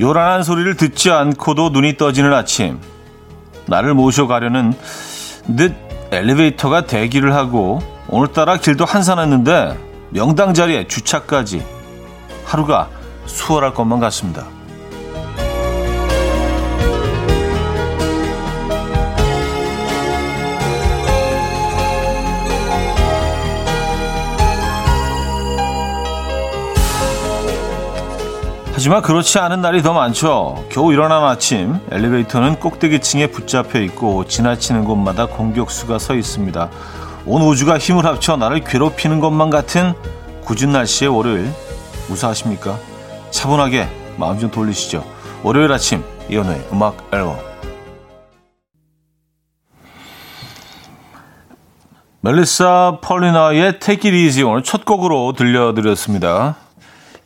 요란한 소리를 듣지 않고도 눈이 떠지는 아침. 나를 모셔가려는 늦 엘리베이터가 대기를 하고 오늘따라 길도 한산했는데 명당 자리에 주차까지 하루가 수월할 것만 같습니다. 하지만 그렇지 않은 날이 더 많죠. 겨우 일어난 아침 엘리베이터는 꼭대기층에 붙잡혀 있고 지나치는 곳마다 공격수가 서 있습니다. 온 우주가 힘을 합쳐 나를 괴롭히는 것만 같은 굳은 날씨의 월요일 무사하십니까? 차분하게 마음 좀 돌리시죠. 월요일 아침 이연우의 음악 앨범 멜리사 펄리나의 Take It Easy 오늘 첫 곡으로 들려드렸습니다.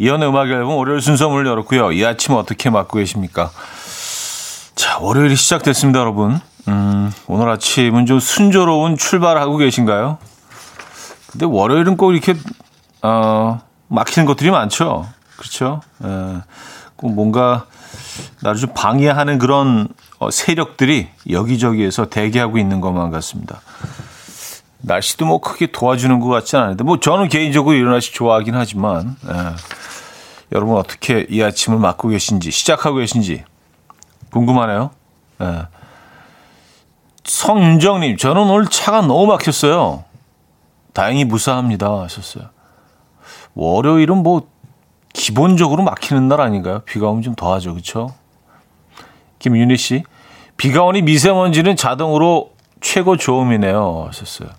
이연의 음악 앨범 월요일 순서 문을 열었고요. 이 아침 어떻게 맞고 계십니까? 자, 월요일이 시작됐습니다, 여러분. 음, 오늘 아침은 좀 순조로운 출발하고 계신가요? 근데 월요일은 꼭 이렇게, 어, 막히는 것들이 많죠. 그렇죠? 예, 꼭 뭔가 나를 좀 방해하는 그런 어, 세력들이 여기저기에서 대기하고 있는 것만 같습니다. 날씨도 뭐 크게 도와주는 것 같지 않은데, 뭐 저는 개인적으로 이런 날씨 좋아하긴 하지만, 예. 여러분 어떻게 이 아침을 맞고 계신지, 시작하고 계신지 궁금하네요. 예. 성윤정님, 저는 오늘 차가 너무 막혔어요. 다행히 무사합니다. 하셨어요. 월요일은 뭐 기본적으로 막히는 날 아닌가요? 비가 오면 좀 더하죠. 그렇죠? 김윤희 씨, 비가 오니 미세먼지는 자동으로 최고 좋음이네요. 하셨어요.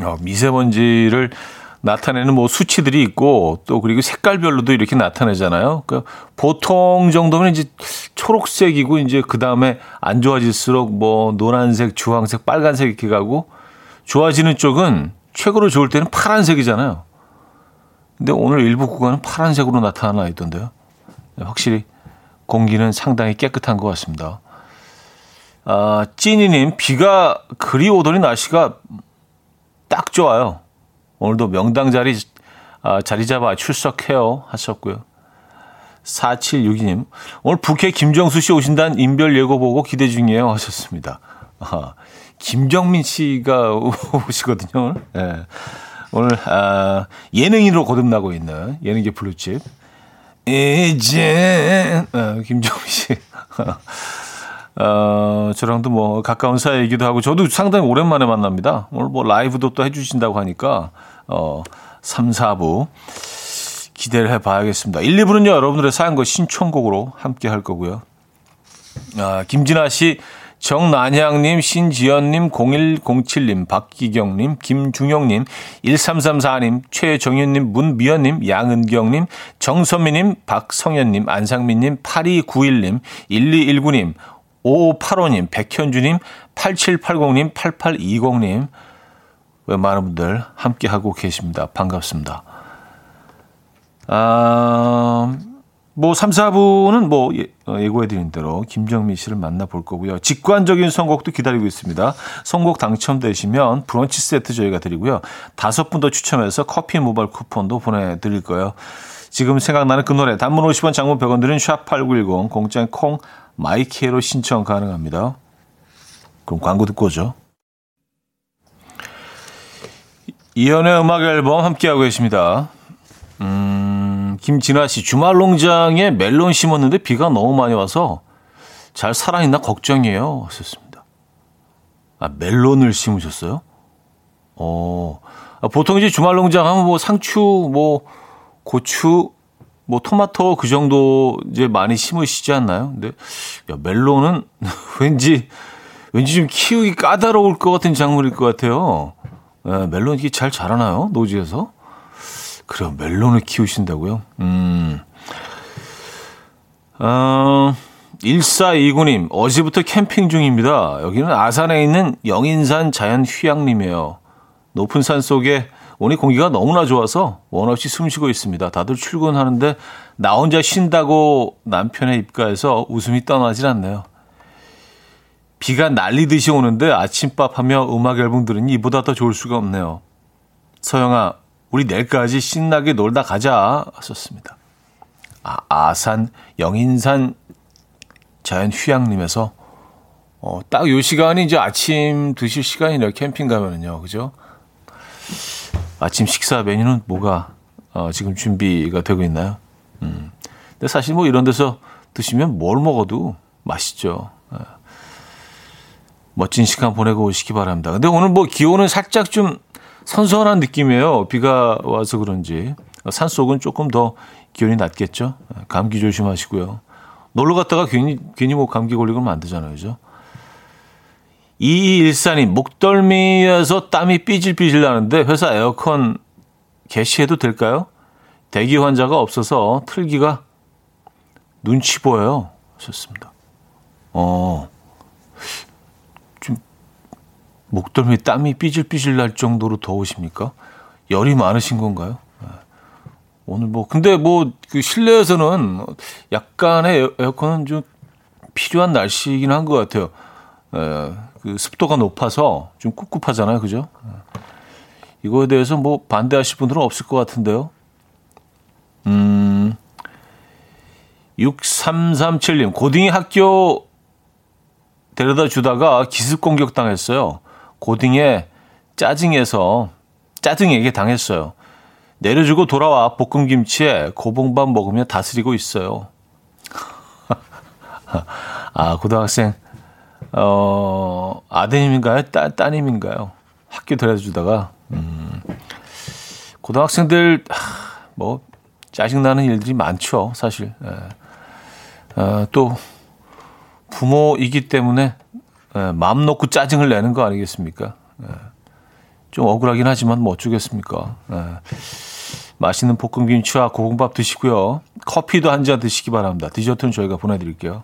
어, 미세먼지를 나타내는 뭐 수치들이 있고 또 그리고 색깔별로도 이렇게 나타내잖아요. 그러니까 보통 정도면 이제 초록색이고 이제 그 다음에 안 좋아질수록 뭐 노란색, 주황색, 빨간색 이렇게 가고 좋아지는 쪽은 최고로 좋을 때는 파란색이잖아요. 근데 오늘 일부 구간은 파란색으로 나타나 있던데요. 네, 확실히 공기는 상당히 깨끗한 것 같습니다. 아, 찐이님, 비가 그리 오더니 날씨가 딱 좋아요. 오늘도 명당 자리 아, 자리 잡아 출석해요 하셨고요. 4762님 오늘 북해 김정수 씨 오신다는 인별 예고 보고 기대 중이에요 하셨습니다. 아, 김정민 씨가 오시거든요. 네. 오늘 아, 예능인으로 거듭나고 있는 예능계 블루칩 이제 아, 김정민 씨 어, 저랑도 뭐 가까운 사이이기도 하고 저도 상당히 오랜만에 만납니다. 오늘 뭐 라이브도 또 해주신다고 하니까 어, 3, 4부 기대를 해봐야겠습니다. 1, 2부는요 여러분들의 사연과 신청곡으로 함께 할 거고요. 아, 김진아 씨, 정난향님, 신지연님, 0107님, 박기경님, 김중영님, 1334님, 최정현님, 문미연님, 양은경님, 정선미님, 박성현님, 안상민님, 8291님, 1219님, 5585님, 백현주님, 8780님, 8820님, 왜 많은 분들 함께하고 계십니다. 반갑습니다. 아, 뭐 3, 4부는 뭐 예, 어, 예고해드린 대로 김정민 씨를 만나볼 거고요. 직관적인 선곡도 기다리고 있습니다. 선곡 당첨되시면 브런치 세트 저희가 드리고요. 다섯 분 더 추첨해서 커피 모바일 쿠폰도 보내드릴 거예요. 지금 생각나는 그 노래 단문 50원 장문 100원 드는 샵8910 공짜인 콩 마이케이로 신청 가능합니다. 그럼 광고 듣고 오죠. 이현우의 음악 앨범 함께하고 계십니다. 음, 김진아 씨, 주말 농장에 멜론 심었는데 비가 너무 많이 와서 잘 살아있나 걱정이에요. 하셨습니다. 아, 멜론을 심으셨어요? 어, 아, 보통 이제 주말 농장 하면 뭐 상추, 뭐 고추, 뭐 토마토 그 정도 이제 많이 심으시지 않나요? 근데 야, 멜론은 왠지 왠지 좀 키우기 까다로울 것 같은 작물일 것 같아요. 예, 멜론 이게 잘 자라나요? 노지에서? 그래요. 멜론을 키우신다고요? 음. 어, 1429님, 어제부터 캠핑 중입니다. 여기는 아산에 있는 영인산 자연휴양림이에요. 높은 산 속에 오늘 공기가 너무나 좋아서 원 없이 숨 쉬고 있습니다. 다들 출근하는데 나 혼자 쉰다고 남편의 입가에서 웃음이 떠나질 않네요. 비가 날리듯이 오는데 아침밥 하며 음악 앨범 들으니 이보다 더 좋을 수가 없네요. 서영아, 우리 내일까지 신나게 놀다 가자. 하셨습니다. 아, 아산 영인산 자연휴양림에서 어, 딱 요 시간이 이제 아침 드실 시간이네요. 캠핑 가면은요. 그죠? 아침 식사 메뉴는 뭐가 어, 지금 준비가 되고 있나요? 음. 근데 사실 뭐 이런 데서 드시면 뭘 먹어도 맛있죠. 예. 멋진 시간 보내고 오시기 바랍니다. 근데 오늘 뭐 기온은 살짝 좀 선선한 느낌이에요. 비가 와서 그런지. 산 속은 조금 더 기온이 낮겠죠. 예, 감기 조심하시고요. 놀러 갔다가 괜히, 괜히 뭐 감기 걸리면 안 되잖아요. 그죠? 2214님, 목덜미에서 땀이 삐질삐질 나는데 회사 에어컨 개시해도 될까요? 대기 환자가 없어서 틀기가 눈치 보여요. 좋습니다. 어, 좀, 목덜미 땀이 삐질삐질 날 정도로 더우십니까? 열이 많으신 건가요? 네. 오늘 뭐, 근데 뭐, 그 실내에서는 약간의 에어컨은 좀 필요한 날씨이긴 한 것 같아요. 에, 그 습도가 높아서 좀 꿉꿉하잖아요. 그죠? 이거에 대해서 뭐 반대하실 분들은 없을 것 같은데요. 음, 6337님, 고딩이 학교 데려다 주다가 기습 공격 당했어요. 고딩에 짜증에서, 짜증에게 당했어요. 내려주고 돌아와 볶음김치에 고봉밥 먹으며 다스리고 있어요. 아, 고등학생, 어, 아드님인가요? 따, 따님인가요? 학교 데려다 주다가, 음, 고등학생들, 뭐, 짜증나는 일들이 많죠, 사실. 예. 어, 또 부모이기 때문에 예, 마음 놓고 짜증을 내는 거 아니겠습니까? 예. 좀 억울하긴 하지만 뭐 어쩌겠습니까? 예. 맛있는 볶음김치와 고봉밥 드시고요. 커피도 한 잔 드시기 바랍니다. 디저트는 저희가 보내드릴게요.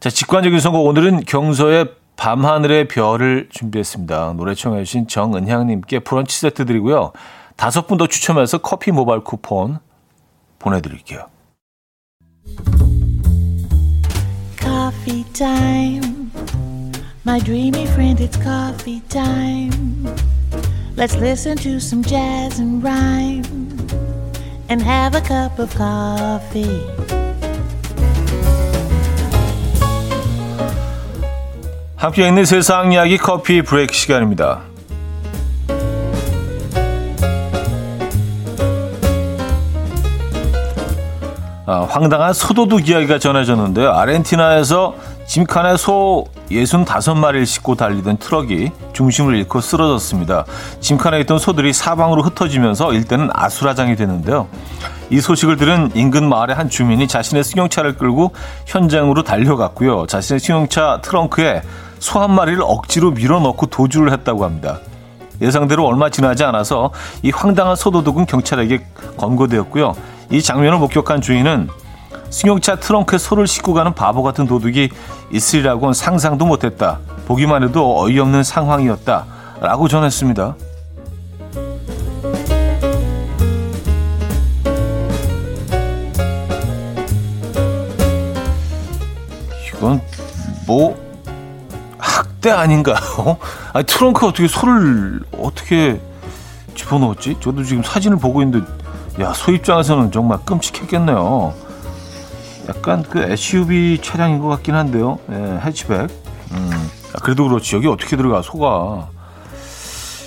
자, 직관적인 선곡 오늘은 경서의 밤하늘의 별을 준비했습니다. 노래 청해 주신 정은향님께 브런치 세트 드리고요. 다섯 분 더 추첨해서 커피 모바일 쿠폰 보내드릴게요. Coffee time. My dreamy friend, it's coffee time. Let's listen to some jazz and rhyme and have a cup of coffee. 함께 있는 세상 이야기 커피 브레이크 시간입니다. 아, 황당한 소도둑 이야기가 전해졌는데요. 아르헨티나에서 짐칸에 소 65마리를 싣고 달리던 트럭이 중심을 잃고 쓰러졌습니다. 짐칸에 있던 소들이 사방으로 흩어지면서 일대는 아수라장이 됐는데요. 이 소식을 들은 인근 마을의 한 주민이 자신의 승용차를 끌고 현장으로 달려갔고요. 자신의 승용차 트렁크에 소 한 마리를 억지로 밀어넣고 도주를 했다고 합니다. 예상대로 얼마 지나지 않아서 이 황당한 소도둑은 경찰에게 검거되었고요. 이 장면을 목격한 주인은 승용차 트렁크에 소를 싣고 가는 바보 같은 도둑이 있으리라고는 상상도 못했다. 보기만 해도 어이없는 상황이었다. 라고 전했습니다. 이건 뭐 학대 아닌가요? 아니 트렁크 어떻게 소를 어떻게 집어넣었지? 저도 지금 사진을 보고 있는데 야, 소 입장에서는 정말 끔찍했겠네요. 약간 그 SUV 차량인 것 같긴 한데요. 예, 해치백. 음, 그래도 그렇지. 여기 어떻게 들어가, 소가.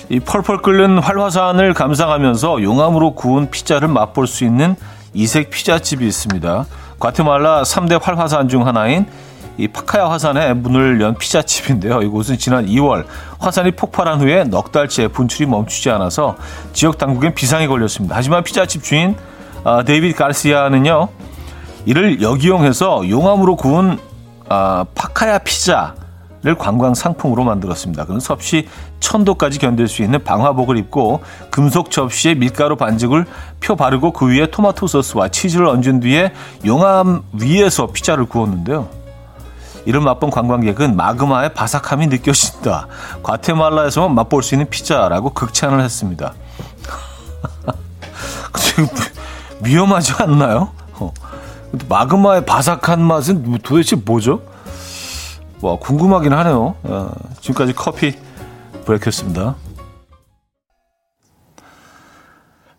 이 펄펄 끓는 활화산을 감상하면서 용암으로 구운 피자를 맛볼 수 있는 이색 피자집이 있습니다. 과테말라 3대 활화산 중 하나인 이 파카야 화산에 문을 연 피자집인데요. 이곳은 지난 2월 화산이 폭발한 후에 넉 달째 분출이 멈추지 않아서 지역 당국엔 비상이 걸렸습니다. 하지만 피자집 주인 어, 데이비드 가르시아는요. 이를 역이용해서 용암으로 구운 어, 파카야 피자를 관광 상품으로 만들었습니다. 그는 섭씨 천도까지 견딜 수 있는 방화복을 입고 금속 접시에 밀가루 반죽을 펴 바르고 그 위에 토마토 소스와 치즈를 얹은 뒤에 용암 위에서 피자를 구웠는데요. 이를 맛본 관광객은 마그마의 바삭함이 느껴진다. 과테말라에서만 맛볼 수 있는 피자라고 극찬을 했습니다. 위험하지 않나요? 어. 마그마의 바삭한 맛은 뭐 도대체 뭐죠? 와 궁금하긴 하네요. 어, 지금까지 커피 브레이크였습니다.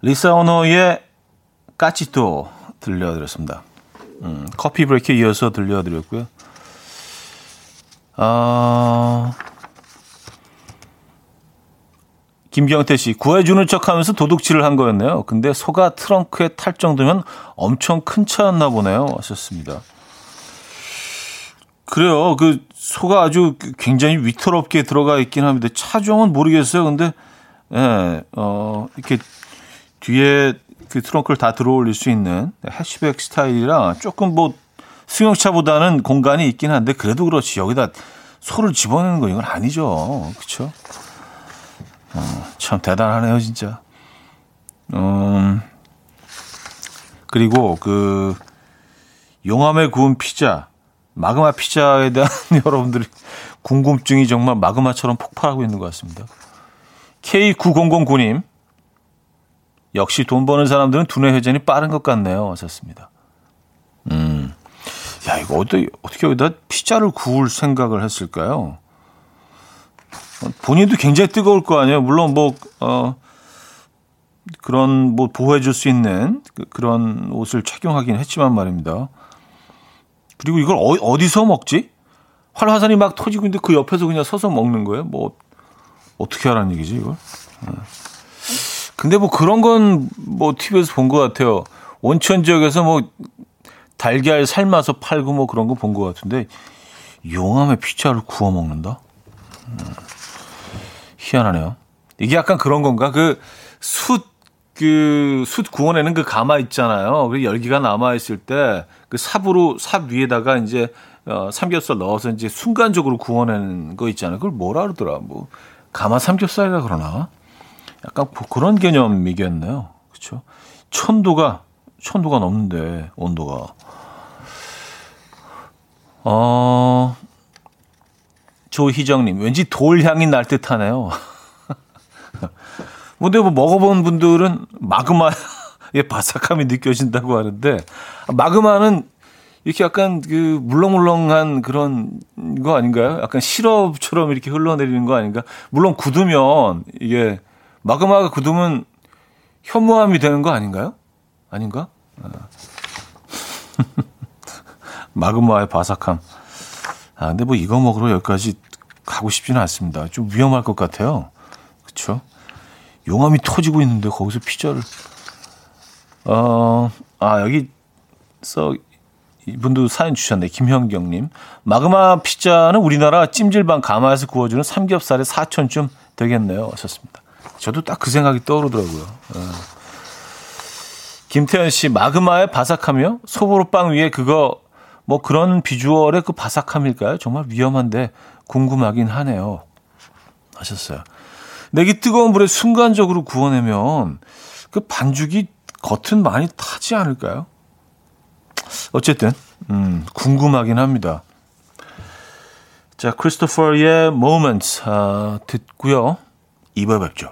리사 오노의 까치또 들려드렸습니다. 음, 커피 브레이크에 이어서 들려드렸고요. 아, 김경태 씨, 구해주는 척 하면서 도둑질을 한 거였네요. 근데 소가 트렁크에 탈 정도면 엄청 큰 차였나 보네요. 하셨습니다. 그래요. 그 소가 아주 굉장히 위태롭게 들어가 있긴 합니다. 차종은 모르겠어요. 근데, 예, 어, 이렇게 뒤에 그 트렁크를 다 들어 올릴 수 있는 해시백 스타일이라 조금 뭐 승용차보다는 공간이 있긴 한데 그래도 그렇지. 여기다 소를 집어넣는 거 이건 아니죠. 그렇죠? 어, 참 대단하네요, 진짜. 음, 그리고 그 용암에 구운 피자, 마그마 피자에 대한 여러분들이 궁금증이 정말 마그마처럼 폭발하고 있는 것 같습니다. K9009님, 역시 돈 버는 사람들은 두뇌 회전이 빠른 것 같네요. 하셨습니다. 음, 야, 이거 어떻게, 어떻게 여기다 피자를 구울 생각을 했을까요? 본인도 굉장히 뜨거울 거 아니에요. 물론 뭐, 어, 그런 뭐 보호해줄 수 있는 그, 그런 옷을 착용하긴 했지만 말입니다. 그리고 이걸 어, 디서 먹지? 활화산이 막 터지고 있는데 그 옆에서 그냥 서서 먹는 거예요? 뭐, 어떻게 하라는 얘기지, 이걸? 어. 근데 뭐 그런 건 뭐 TV에서 본 것 같아요. 온천 지역에서 뭐 달걀 삶아서 팔고 뭐 그런 거 본 것 같은데 용암에 피자를 구워 먹는다? 음. 희한하네요. 이게 약간 그런 건가? 그 숯, 그, 숯 구워내는 그 가마 있잖아요. 그 열기가 남아있을 때 그 삽으로, 삽 위에다가 이제 어, 삼겹살 넣어서 이제 순간적으로 구워내는 거 있잖아요. 그걸 뭐라 그러더라. 뭐, 가마 삼겹살이라 그러나? 약간 그런 개념이겠네요. 그쵸? 천도가, 천도가 넘는데, 온도가. 어, 조희정님, 왠지 돌 향이 날 듯하네요. 근데 뭐 먹어본 분들은 마그마의 바삭함이 느껴진다고 하는데 마그마는 이렇게 약간 그 물렁물렁한 그런 거 아닌가요? 약간 시럽처럼 이렇게 흘러내리는 거 아닌가? 물론 굳으면 이게 마그마가 굳으면 현무암이 되는 거 아닌가요? 아닌가? 아. 마그마의 바삭함. 아, 근데 뭐 이거 먹으러 여기까지 가고 싶지는 않습니다. 좀 위험할 것 같아요. 그쵸? 용암이 터지고 있는데 거기서 피자를. 어, 아, 여기, 써, 이분도 사연 주셨네. 김형경님. 마그마 피자는 우리나라 찜질방 가마에서 구워주는 삼겹살의 사천쯤 되겠네요. 하셨습니다. 저도 딱 그 생각이 떠오르더라고요. 어. 김태현 씨, 마그마의 바삭하며 소보로빵 위에 그거 뭐 그런 비주얼의 그 바삭함일까요? 정말 위험한데 궁금하긴 하네요. 하셨어요. 내기 뜨거운 물에 순간적으로 구워내면 그 반죽이 겉은 많이 타지 않을까요? 어쨌든 음, 궁금하긴 합니다. 자, 크리스토퍼의 Moments 아, 듣고요. 이번 뵙죠.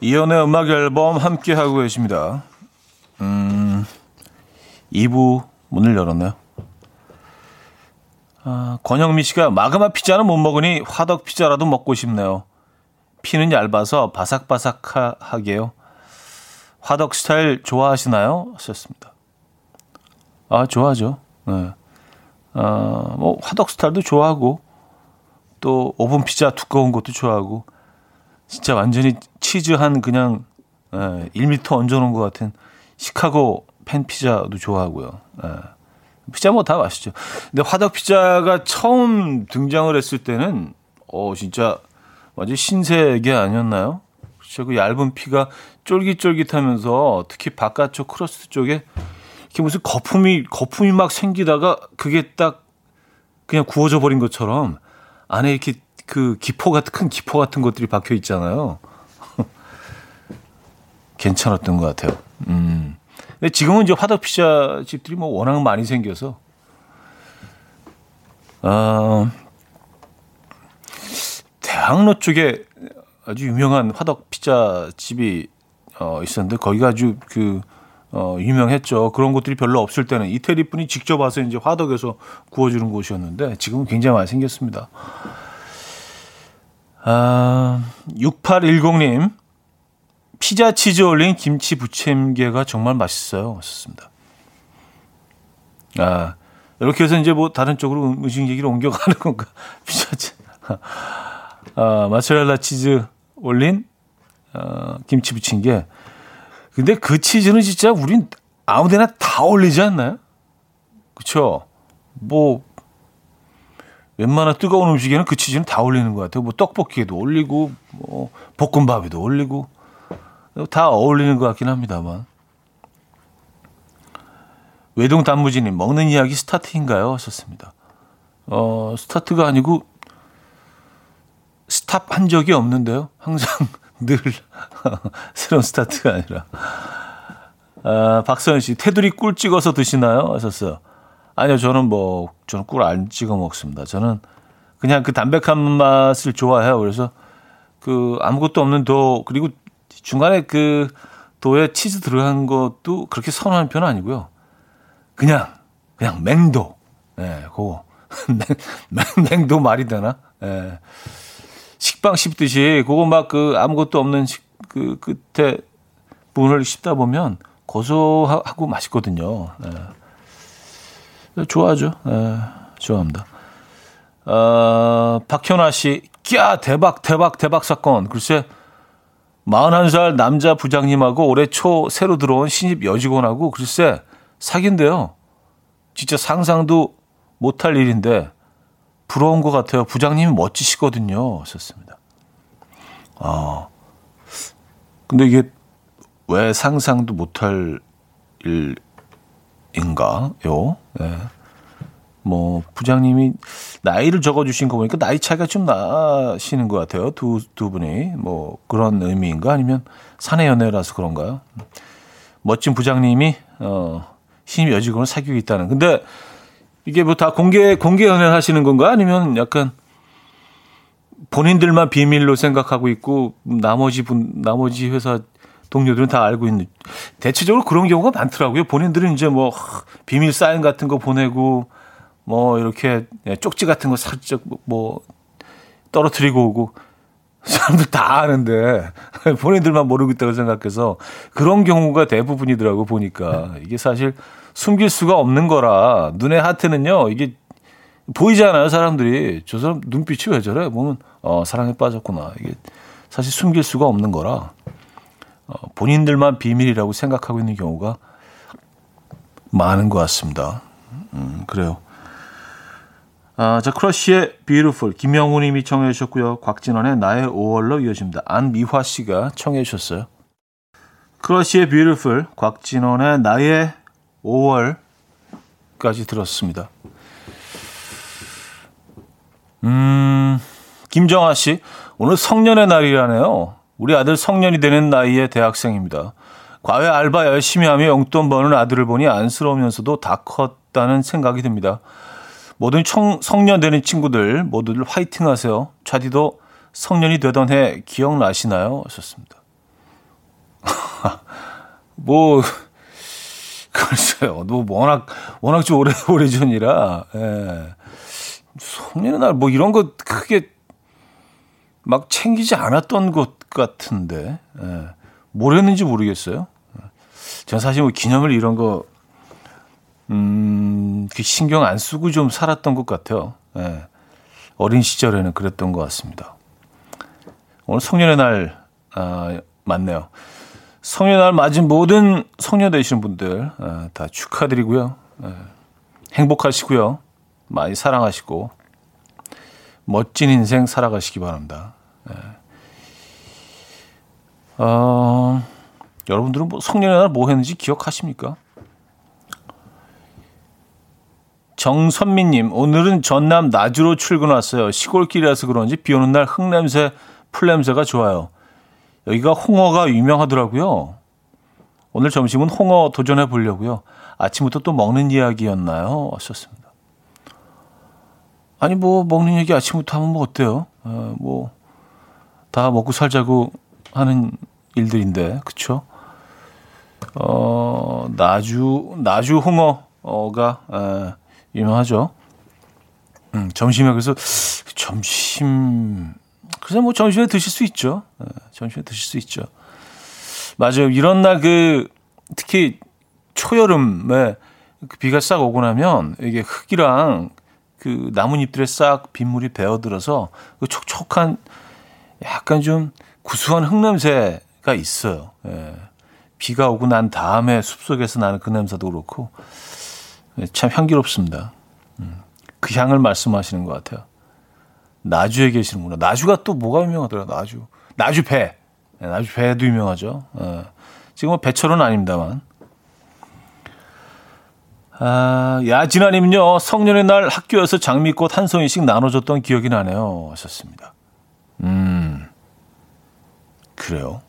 이현우의 음악 앨범 함께 하고 계십니다. 음, 2부 문을 열었네요. 아, 권영미 씨가 마그마 피자는 못 먹으니 화덕 피자라도 먹고 싶네요. 피는 얇아서 바삭바삭하게요. 화덕 스타일 좋아하시나요? 하셨습니다. 아, 좋아하죠. 네. 어, 뭐 화덕 스타일도 좋아하고 또 오븐 피자 두꺼운 것도 좋아하고 진짜 완전히 치즈 한 그냥 예, 1미터 얹어놓은 것 같은 시카고 팬 피자도 좋아하고요. 예. 피자 뭐 다 맛있죠. 근데 화덕 피자가 처음 등장을 했을 때는 어 진짜 완전 신세계 아니었나요? 진짜 그 얇은 피가 쫄깃쫄깃하면서 특히 바깥쪽 크러스트 쪽에 이게 무슨 거품이 거품이 막 생기다가 그게 딱 그냥 구워져 버린 것처럼 안에 이렇게 그 기포 같은 큰 기포 같은 것들이 박혀 있잖아요. 괜찮았던 것 같아요. 음. 근데 지금은 이제 화덕 피자 집들이 뭐 워낙 많이 생겨서 어, 대학로 쪽에 아주 유명한 화덕 피자 집이 어, 있었는데 거기가 아주 그 어, 유명했죠. 그런 곳들이 별로 없을 때는 이태리 분이 직접 와서 이제 화덕에서 구워주는 곳이었는데 지금은 굉장히 많이 생겼습니다. 아, 6810님, 피자 치즈 올린 김치 부침개가 정말 맛있어요. 왔습니다. 아, 이렇게 해서 이제 뭐 다른 쪽으로 음식 얘기를 옮겨가는 건가? 피자 치 아, 마츠렐라 치즈 올린 어, 김치 부침개. 근데 그 치즈는 진짜 우린 아무 데나 다 올리지 않나요? 그쵸? 뭐 웬만한 뜨거운 음식에는 그 치즈는 다 올리는 것 같아요. 뭐 떡볶이에도 올리고, 뭐 볶음밥에도 올리고 다 어울리는 것 같긴 합니다만. 외동 단무지님 먹는 이야기 스타트인가요? 하셨습니다. 어 스타트가 아니고 스탑 한 적이 없는데요. 항상 늘 새로운 스타트가 아니라. 아, 박서연 씨, 테두리 꿀 찍어서 드시나요? 하셨어요. 아니요, 저는 뭐, 저는 꿀 안 찍어 먹습니다. 저는 그냥 그 담백한 맛을 좋아해요. 그래서 그 아무것도 없는 도, 그리고 중간에 그 도에 치즈 들어간 것도 그렇게 선호하는 편은 아니고요. 그냥, 그냥 맹도. 예, 네, 그거. 맹, 도 말이 되나? 예. 네. 식빵 씹듯이 그거 막 그 아무것도 없는 식, 그 끝에 부분을 씹다 보면 고소하고 맛있거든요. 네. 좋아하죠. 네, 좋아합니다. 어, 박현아 씨, 꺄 대박 대박 대박 사건. 글쎄 41살 남자 부장님하고 올해 초 새로 들어온 신입 여직원하고 글쎄 사귄대요. 진짜 상상도 못할 일인데 부러운 것 같아요. 부장님이 멋지시거든요. 썼습니다. 아, 근데 이게 왜 상상도 못할 일 인가요? 네. 뭐 부장님이 나이를 적어주신 거 보니까 나이 차이가 좀 나시는 것 같아요. 두 두 분이 뭐 그런 의미인가 아니면 사내 연애라서 그런가요? 멋진 부장님이 어 신입 여직원을 사귀고 있다는. 근데 이게 뭐 다 공개 공개 연애 하시는 건가 아니면 약간 본인들만 비밀로 생각하고 있고 나머지 분 나머지 회사 동료들은 다 알고 있는 대체적으로 그런 경우가 많더라고요. 본인들은 이제 뭐 비밀 사인 같은 거 보내고 뭐 이렇게 예, 쪽지 같은 거 살짝 뭐 떨어뜨리고 오고 사람들 다 아는데 본인들만 모르고 있다고 생각해서 그런 경우가 대부분이더라고 보니까. 이게 사실 숨길 수가 없는 거라 눈의 하트는요 이게 보이잖아요 사람들이. 저 사람 눈빛이 왜 저래? 보면 어 사랑에 빠졌구나. 이게 사실 숨길 수가 없는 거라. 어, 본인들만 비밀이라고 생각하고 있는 경우가 많은 것 같습니다. 음, 그래요. 아, 자, 크러쉬의 Beautiful 김영우 님이 청해 주셨고요. 곽진원의 나의 5월로 이어집니다. 안미화 씨가 청해 주셨어요. 크러쉬의 Beautiful, 곽진원의 나의 5월까지 들었습니다. 음, 김정아 씨, 오늘 성년의 날이라네요. 우리 아들 성년이 되는 나이의 대학생입니다. 과외 알바 열심히 하며 용돈 버는 아들을 보니 안쓰러우면서도 다 컸다는 생각이 듭니다. 모든 청, 성년 되는 친구들 모두들 화이팅 하세요. 차디도 성년이 되던 해 기억나시나요? 하셨습니다. 뭐, 글쎄요. 너 워낙, 워낙 좀 오래, 오래 전이라, 예. 성년의 날, 뭐 이런 거 크게 막 챙기지 않았던 것 같은데, 예. 뭘 했는지 모르겠어요. 저는 사실 뭐 기념일 이런 거, 음, 신경 안 쓰고 좀 살았던 것 같아요. 예. 어린 시절에는 그랬던 것 같습니다. 오늘 성년의 날, 아, 맞네요. 성년 날 맞은 모든 성년 되시는 분들 어, 다 축하드리고요. 어, 행복하시고요. 많이 사랑하시고 멋진 인생 살아가시기 바랍니다. 예. 어, 여러분들은 뭐 성년의 날 뭐 했는지 기억하십니까? 정선미님, 오늘은 전남 나주로 출근 왔어요. 시골길이라서 그런지 비 오는 날 흙냄새, 풀냄새가 좋아요. 여기가 홍어가 유명하더라고요. 오늘 점심은 홍어 도전해 보려고요. 아침부터 또 먹는 이야기였나요? 하셨습니다. 아니 뭐 먹는 얘기 아침부터 하면 뭐 어때요? 어, 뭐 다 먹고 살자고 하는 일들인데 그쵸? 어 나주 나주 홍어가 에, 유명하죠. 음, 점심에 그래서 점심 그래서 뭐 점심에 드실 수 있죠. 에, 점심에 드실 수 있죠. 맞아요. 이런 날 그 특히 초여름에 그 비가 싹 오고 나면 이게 흙이랑 그 나뭇잎들에 싹 빗물이 배어들어서 그 촉촉한 약간 좀 구수한 흙 냄새 가 있어요. 예. 비가 오고 난 다음에 숲속에서 나는 그 냄새도 그렇고 예, 참 향기롭습니다. 음. 그 향을 말씀하시는 것 같아요. 나주에 계시는구나. 나주가 또 뭐가 유명하더라. 나주. 나주 배. 예, 나주 배도 유명하죠. 예. 지금은 배철은 아닙니다만. 아, 야진아님은요, 성년의 날 학교에서 장미꽃 한 송이씩 나눠줬던 기억이 나네요. 하셨습니다. 음, 그래요.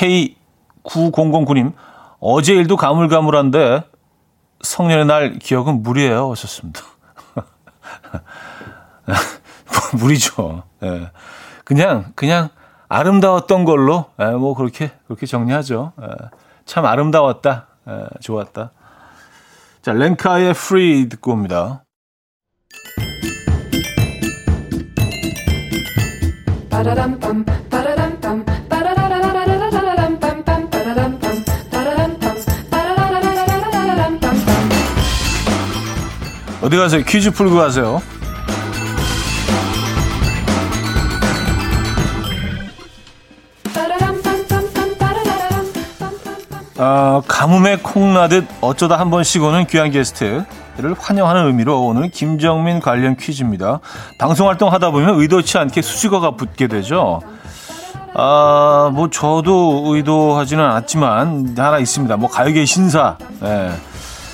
K9009님, 어제 일도 가물가물한데, 성년의 날 기억은 무리예요. 하셨습니다. 무리죠. 예. 그냥, 그냥 아름다웠던 걸로, 예, 뭐, 그렇게, 그렇게 정리하죠. 예. 참 아름다웠다. 예, 좋았다. 자, 랭카의 Free 듣고 옵니다. 어디 가세요? 퀴즈 풀고 가세요. 어, 가뭄에 콩나듯 어쩌다 한 번씩 오는 귀한 게스트를 환영하는 의미로 오늘은 김정민 관련 퀴즈입니다. 방송 활동하다 보면 의도치 않게 수식어가 붙게 되죠. 아, 뭐 저도 의도하지는 않았지만 하나 있습니다. 뭐 가요계 신사. 예.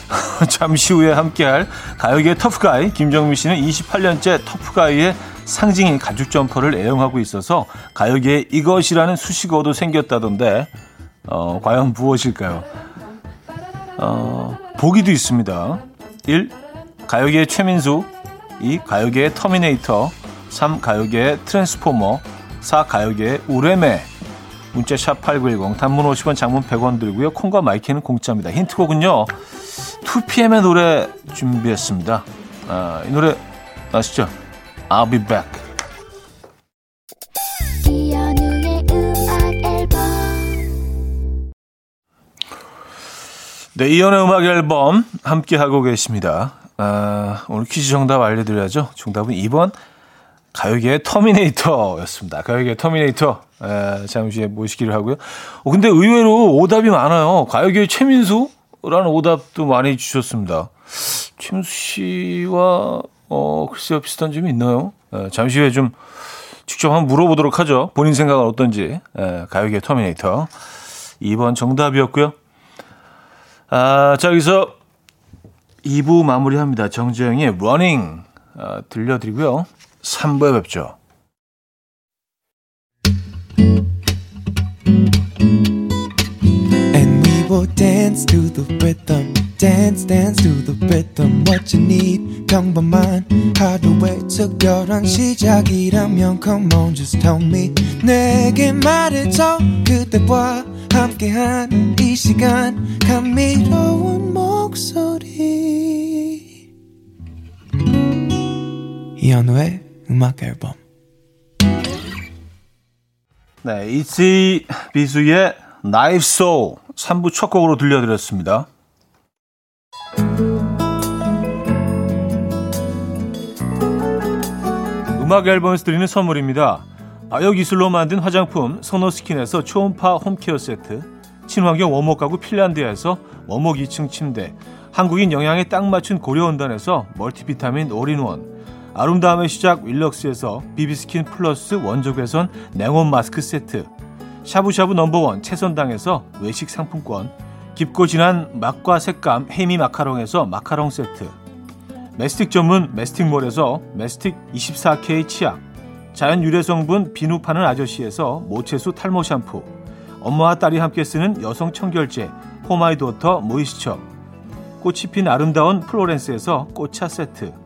잠시 후에 함께할 가요계 터프가이 김정민 씨는 28년째 터프가이의 상징인 가죽 점퍼를 애용하고 있어서 가요계에 이것이라는 수식어도 생겼다던데 어, 과연 무엇일까요? 어, 보기도 있습니다. 1. 가요계의 최민수 2. 가요계의 터미네이터 3. 가요계의 트랜스포머 4. 가요계의 우뢰매 문자 샵8910 단문 50원 장문 100원 들고요. 콩과 마이크는 공짜입니다. 힌트곡은요. 2PM의 노래 준비했습니다. 아, 이 노래 아시죠? I'll be back. 네, 이연의 음악 앨범 함께 하고 계십니다. 아, 오늘 퀴즈 정답 알려드려야죠. 정답은 2번 가요계의 터미네이터였습니다. 가요계의 터미네이터 에, 잠시 후에 모시기를 하고요. 어, 근데 의외로 오답이 많아요. 가요계의 최민수라는 오답도 많이 주셨습니다. 최민수 씨와 어, 글쎄요 비슷한 점이 있나요? 에, 잠시 후에 좀 직접 한번 물어보도록 하죠. 본인 생각은 어떤지. 에, 가요계의 터미네이터 2번 정답이었고요. 아, 자, 여기서 2부 마무리합니다. 정재형의 Running 아, 들려드리고요. 3부에 뵙죠. will dance to the rhythm. Dance, dance to the rhythm. What you need, 평범한 하루의 특별한 시작이라면 Come on, just tell me. 내게 말해줘 그대와 함께한 이 시간 감미로운 목소리 이현우의 음악 앨범 네, 이치 비수의 나이프 소울 3부 첫 곡으로 들려드렸습니다. 음악 앨범에서 드리는 선물입니다. 아역 기술로 만든 화장품 소노스킨에서 초음파 home care 세트 친환경 원목 가구 핀란드에서 원목 2층 침대 한국인 영양에 딱 맞춘 고려원단에서 멀티비타민 올인원 아름다움의 시작 윌럭스에서 비비스킨 플러스 원적외선 냉온 마스크 세트. 샤브샤브 number one 채선당에서 외식 상품권. 깊고 진한 맛과 색감 해미 마카롱에서 마카롱 세트. 메스틱 전문 메스틱몰에서 메스틱 24K 치약. 자연 유래 성분 비누 파는 아저씨에서 모체수 탈모 샴푸. 엄마와 딸이 함께 쓰는 여성 청결제 포마이도터 moisture. 꽃이 핀 아름다운 플로렌스에서 꽃차 세트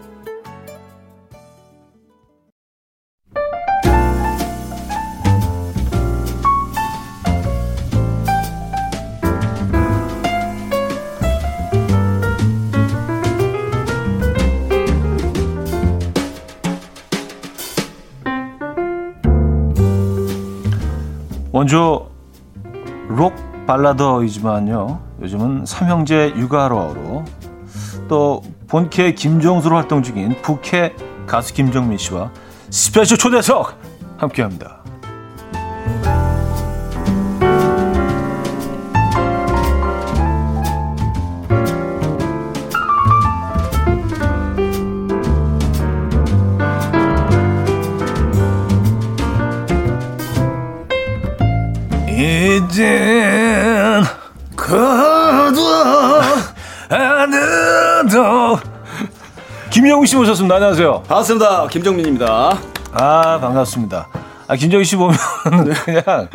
원조 록 발라더이지만요. 요즘은 삼형제 육아로 또 본캐 김종수로 활동 중인 부캐 가수 김정민 씨와 special 초대석 함께합니다. 김영우 씨 모셨습니다. 안녕하세요. 반갑습니다. 김정민입니다. 아 반갑습니다. 아 김정희 씨 보면 네. 그냥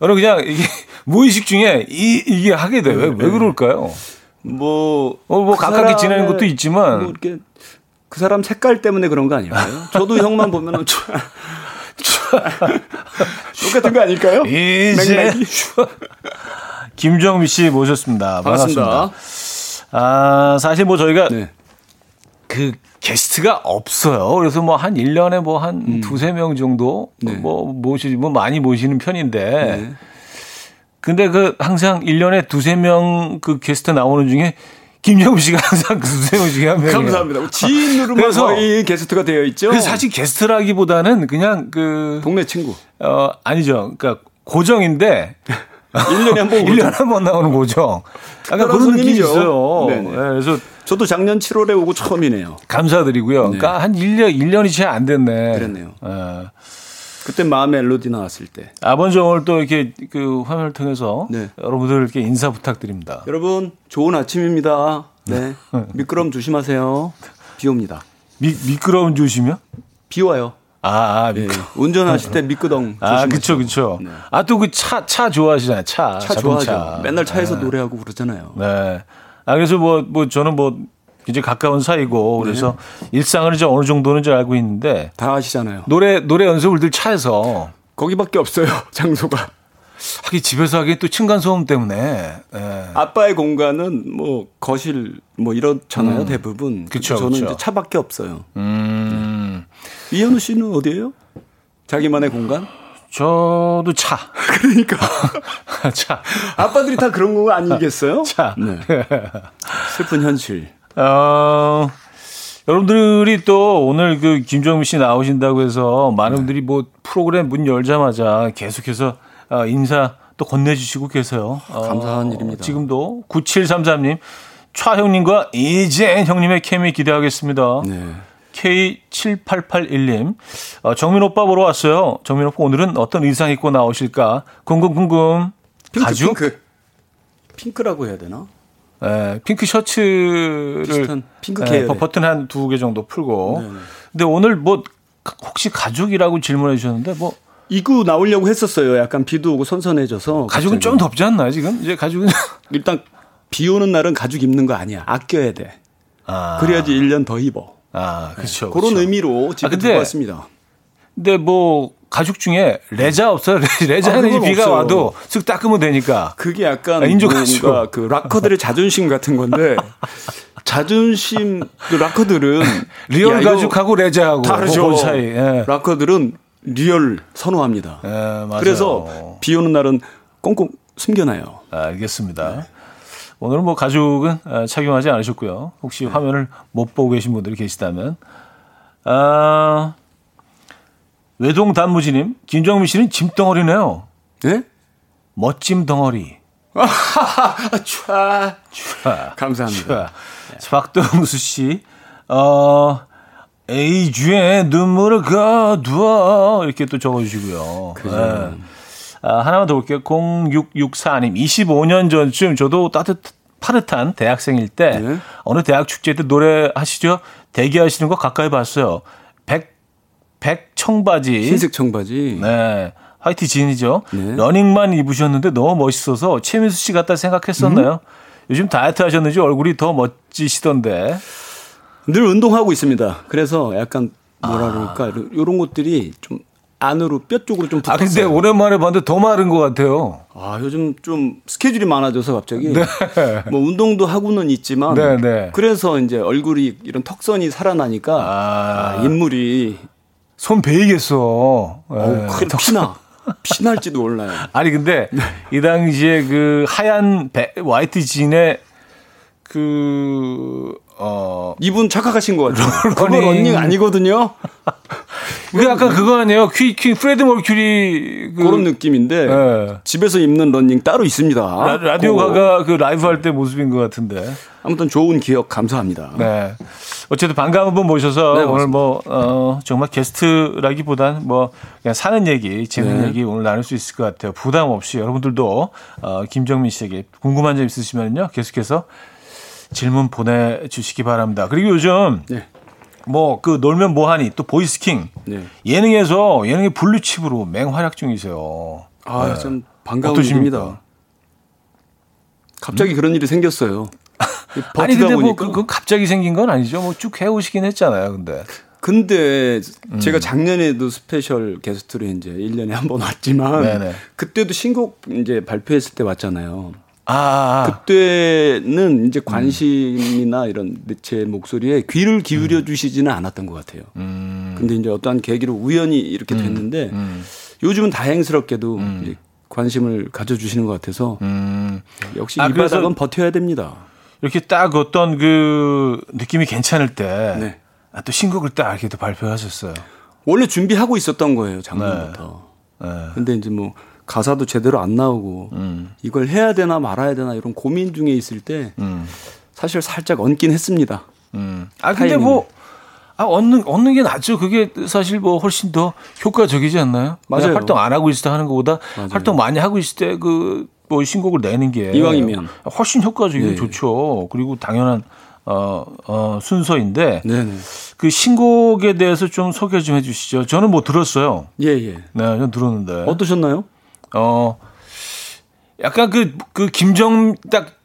저는 그냥 이게 무의식 중에 이 이게 하게 돼요. 왜, 왜 네. 그럴까요? 뭐, 어, 뭐 그 가깝게 지내는 것도 있지만 뭐 이렇게 그 사람 색깔 때문에 그런 거 아닐까요? 저도 형만 보면은 똑같은 거 아닐까요? 이제 김정미 씨 모셨습니다. 반갑습니다. 반갑습니다. 아, 사실 뭐 저희가 네. 그 게스트가 없어요. 그래서 뭐 한 1년에 뭐 한 음. 두세 명 정도 네. 뭐 모시지 뭐 많이 모시는 편인데 네. 근데 그 항상 1년에 두세 명 그 게스트 나오는 중에 김영우 씨가 항상 그 두세 명 중에 한 명이에요. 감사합니다. 지인으로만 거의 게스트가 되어 있죠. 사실 게스트라기보다는 그냥 그 동네 친구. 어 아니죠. 그러니까 고정인데 1년에 한 번. 1년에 한 번 나오는 고정. 약간 그런 느낌이 있어요. 네, 그래서 저도 작년 7월에 오고 처음이네요. 감사드리고요. 네. 그러니까 한 1년 1년이 채 안 됐네. 그랬네요. 네. 그때 마음 멜로디 나왔을 때. 아버지 오늘 또 이렇게 그 화면을 통해서 네. 여러분들께 인사 부탁드립니다. 여러분 좋은 아침입니다. 네. 미끄럼 조심하세요. 비 옵니다. 미, 미끄러운 조심이요? 비 와요. 아, 아 네. 운전하실 때 미끄덩 아, 그쵸, 그쵸. 네. 아, 또 그 차, 차 좋아하시잖아요. 차. 차 좋아하죠. 맨날 차에서 네. 노래하고 그러잖아요. 네. 아, 그래서 뭐, 뭐, 저는 뭐, 이제 가까운 사이고 그래서 네. 일상을 이제 어느 정도는 이 알고 있는데 다 아시잖아요. 노래 노래 연습을 늘 차에서 거기밖에 없어요 장소가. 하긴 집에서 하기 또 층간 소음 때문에. 예. 아빠의 공간은 뭐 거실 뭐 이렇잖아요 음. 대부분. 그쵸, 저는 그쵸. 이제 차밖에 없어요. 음. 네. 이현우 씨는 어디예요? 자기만의 공간? 저도 차. 그러니까. 차. 아빠들이 다 그런 거 아니겠어요? 차. 네. 슬픈 현실. 어, 여러분들이 또 오늘 그 김정민 씨 나오신다고 해서 많은 분들이 뭐 프로그램 문 열자마자 계속해서 어, 인사 또 건네주시고 계세요. 어, 감사한 일입니다. 지금도 9733님, 차 형님과 이젠 형님의 케미 기대하겠습니다. 네. K7881님, 어, 정민 오빠 보러 왔어요. 정민 오빠 오늘은 어떤 의상 입고 나오실까? 궁금, 궁금. 핑크, 가죽? 핑크. 핑크라고 해야 되나? 예, 핑크 셔츠를 핑크 예, 버튼 한 두 개 정도 풀고. 네네. 근데 오늘 뭐 혹시 가죽이라고 질문해 주셨는데 뭐 입고 나오려고 했었어요. 약간 비도 오고 선선해져서. 가죽은 갑자기. 좀 덥지 않나요, 지금? 이제 가죽은 일단 비 오는 날은 가죽 입는 거 아니야. 아껴야 돼. 아. 그래야지 1년 더 입어. 아, 그렇죠. 네. 그런 의미로 지금 아, 근데, 왔습니다. 근데 뭐 가죽 중에 레자 없어요. 레자는 아, 비가 없어요. 와도 쓱 닦으면 되니까. 그게 약간 아, 인조가죽. 그 락커들의 자존심 같은 건데 자존심 그 락커들은 real 가죽하고 레자하고 다르죠. 사이. 예. 락커들은 리얼 선호합니다. 네, 맞아요. 그래서 비 오는 날은 꽁꽁 숨겨놔요. 알겠습니다. 네. 오늘 뭐 가죽은 아, 착용하지 않으셨고요. 혹시 네. 화면을 못 보고 계신 분들이 계시다면 아, 외동 단무지님, 김정민 씨는 짐덩어리네요. 네? 멋짐 덩어리. 촤. 촤. 감사합니다. 촤. 박동수 씨, 어, 에이주에 눈물을 가두어. 이렇게 또 적어주시고요. 네. 아, 하나만 더 볼게요. 0664님, 25년 전쯤 저도 따뜻, 파릇한 대학생일 때 네. 어느 대학 축제 때 노래 하시죠? 대기하시는 거 가까이 봤어요. 백, 백 청바지. 흰색 청바지. 네. 화이트 진이죠. 네. 러닝만 입으셨는데 너무 멋있어서 최민수 씨 같다 생각했었나요? 음? 요즘 다이어트 하셨는지 얼굴이 더 멋지시던데. 늘 운동하고 있습니다. 그래서 약간 뭐라 아. 그럴까 이런 것들이 좀 안으로 뼈 쪽으로 좀 붙었어요. 아 근데 오랜만에 봤는데 더 마른 것 같아요. 아 요즘 좀 스케줄이 많아져서 갑자기 네. 뭐 운동도 하고는 있지만 네, 네. 그래서 이제 얼굴이 이런 턱선이 살아나니까 아. 아, 인물이 손 베이겠어. 어, 큰 피나. 피날지도 몰라요. 아니 근데 네. 이 당시에 그 하얀 배, 화이트 진에 그 어. 이분 착각하신 것 같아요. 그건 런닝 아니거든요. 그 약간 그거 아니에요? 퀴, 퀴, 프레드 머큐리. 그, 런 느낌인데. 네. 집에서 입는 런닝 따로 있습니다. Radio Ga Ga 그 라이브 할 때 모습인 것 같은데. 아무튼 좋은 기억 감사합니다. 네. 어쨌든 반가운 분 모셔서 네, 오늘 뭐, 어, 정말 게스트라기보단 뭐, 그냥 사는 얘기, 재밌는 네. 얘기 오늘 나눌 수 있을 것 같아요. 부담 없이 여러분들도, 어, 김정민 씨에게 궁금한 점 있으시면요. 계속해서 질문 보내주시기 바랍니다. 그리고 요즘 네. 뭐그 놀면 뭐하니 또 보이스킹 네. 예능에서 예능의 블루칩으로 맹활약 중이세요. 아좀 네. 반가운 일입니다. 갑자기 음? 그런 일이 생겼어요. 아니 근데 뭐 그, 그 갑자기 생긴 건 아니죠. 뭐 쭉 해오시긴 했잖아요. 근데 근데 음. 제가 작년에도 special 게스트로 이제 1년에 한 번 왔지만 네네. 그때도 신곡 이제 발표했을 때 왔잖아요. 아, 아, 아. 그때는 이제 관심이나 이런 제 목소리에 귀를 기울여 음. 주시지는 않았던 것 같아요. 음. 근데 이제 어떠한 계기로 우연히 이렇게 음. 됐는데 음. 요즘은 다행스럽게도 음. 관심을 가져주시는 것 같아서 음. 역시 아, 이 바닥은 버텨야 됩니다. 이렇게 딱 어떤 그 느낌이 괜찮을 때. 네. 아, 또 신곡을 딱 이렇게 또 발표하셨어요. 원래 준비하고 있었던 거예요, 작년부터. 네. 네. 근데 이제 뭐 가사도 제대로 안 나오고 음. 이걸 해야 되나 말아야 되나 이런 고민 중에 있을 때 음. 사실 살짝 얹긴 했습니다. 음. 아 근데 뭐 아, 얻는, 얻는 게 낫죠. 그게 사실 뭐 훨씬 더 효과적이지 않나요? 맞아요. 활동 안 하고 있을 때 하는 것보다 맞아요. 활동 많이 하고 있을 때 그 뭐 신곡을 내는 게 이왕이면 훨씬 효과적이고 네. 좋죠. 그리고 당연한 어, 어, 순서인데 네네. 그 신곡에 대해서 좀 소개 좀 해주시죠. 저는 뭐 들었어요. 예 예. 네, 전 들었는데 어떠셨나요? 어, 약간 그, 그 김정, 딱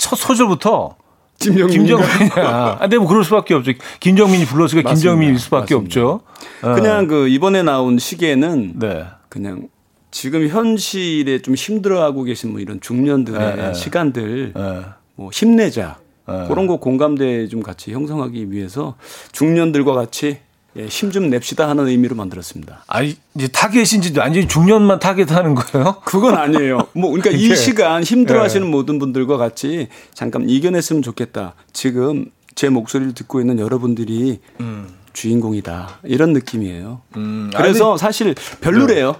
첫 소절부터 김정민. 김정민이야. 아, 근데 뭐 그럴 수밖에 없죠. 김정민이 불렀으니까 김정민일 수밖에 맞습니다. 없죠. 어. 그냥 그 이번에 나온 시계는 네. 그냥 지금 현실에 좀 힘들어하고 계신 뭐 이런 중년들의 네, 네. 시간들 네. 뭐 힘내자 네. 그런 거 공감대 좀 같이 형성하기 위해서 중년들과 같이 예, 힘 좀 냅시다 하는 의미로 만들었습니다. 아니, 이제 타겟인지 완전히 중년만 타겟하는 거예요? 그건 아니에요. 뭐, 그러니까 이 시간 힘들어 하시는 예. 모든 분들과 같이 잠깐 이겨냈으면 좋겠다. 지금 제 목소리를 듣고 있는 여러분들이 음. 주인공이다. 이런 느낌이에요. 음. 그래서 아니, 사실 별로래요.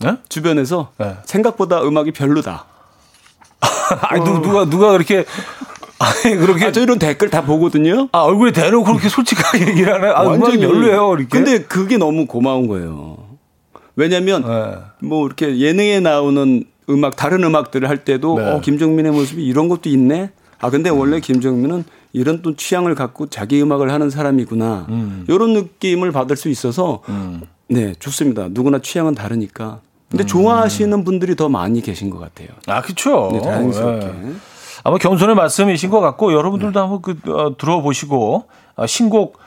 네? 주변에서 네. 생각보다 음악이 별로다. 아니, 어. 누가, 누가 그렇게 아니, 그렇게. 아, 저 이런 댓글 다 보거든요. 아, 얼굴에 대놓고 그렇게 솔직하게 얘기를 하나요? 아, 완전히 별로예요, 이렇게. 근데 그게 너무 고마운 거예요. 왜냐면, 네. 뭐, 이렇게 예능에 나오는 음악, 다른 음악들을 할 때도, 네. 어, 김정민의 모습이 이런 것도 있네? 아, 근데 원래 김정민은 이런 또 취향을 갖고 자기 음악을 하는 사람이구나. 음. 이런 느낌을 받을 수 있어서, 음. 네, 좋습니다. 누구나 취향은 다르니까. 근데 음. 좋아하시는 분들이 더 많이 계신 것 같아요. 아, 그쵸. 네, 다행스럽게. 네. 아마 겸손의 말씀이신 것 같고 여러분들도 네. 한번 그 어, 들어보시고 어, 신곡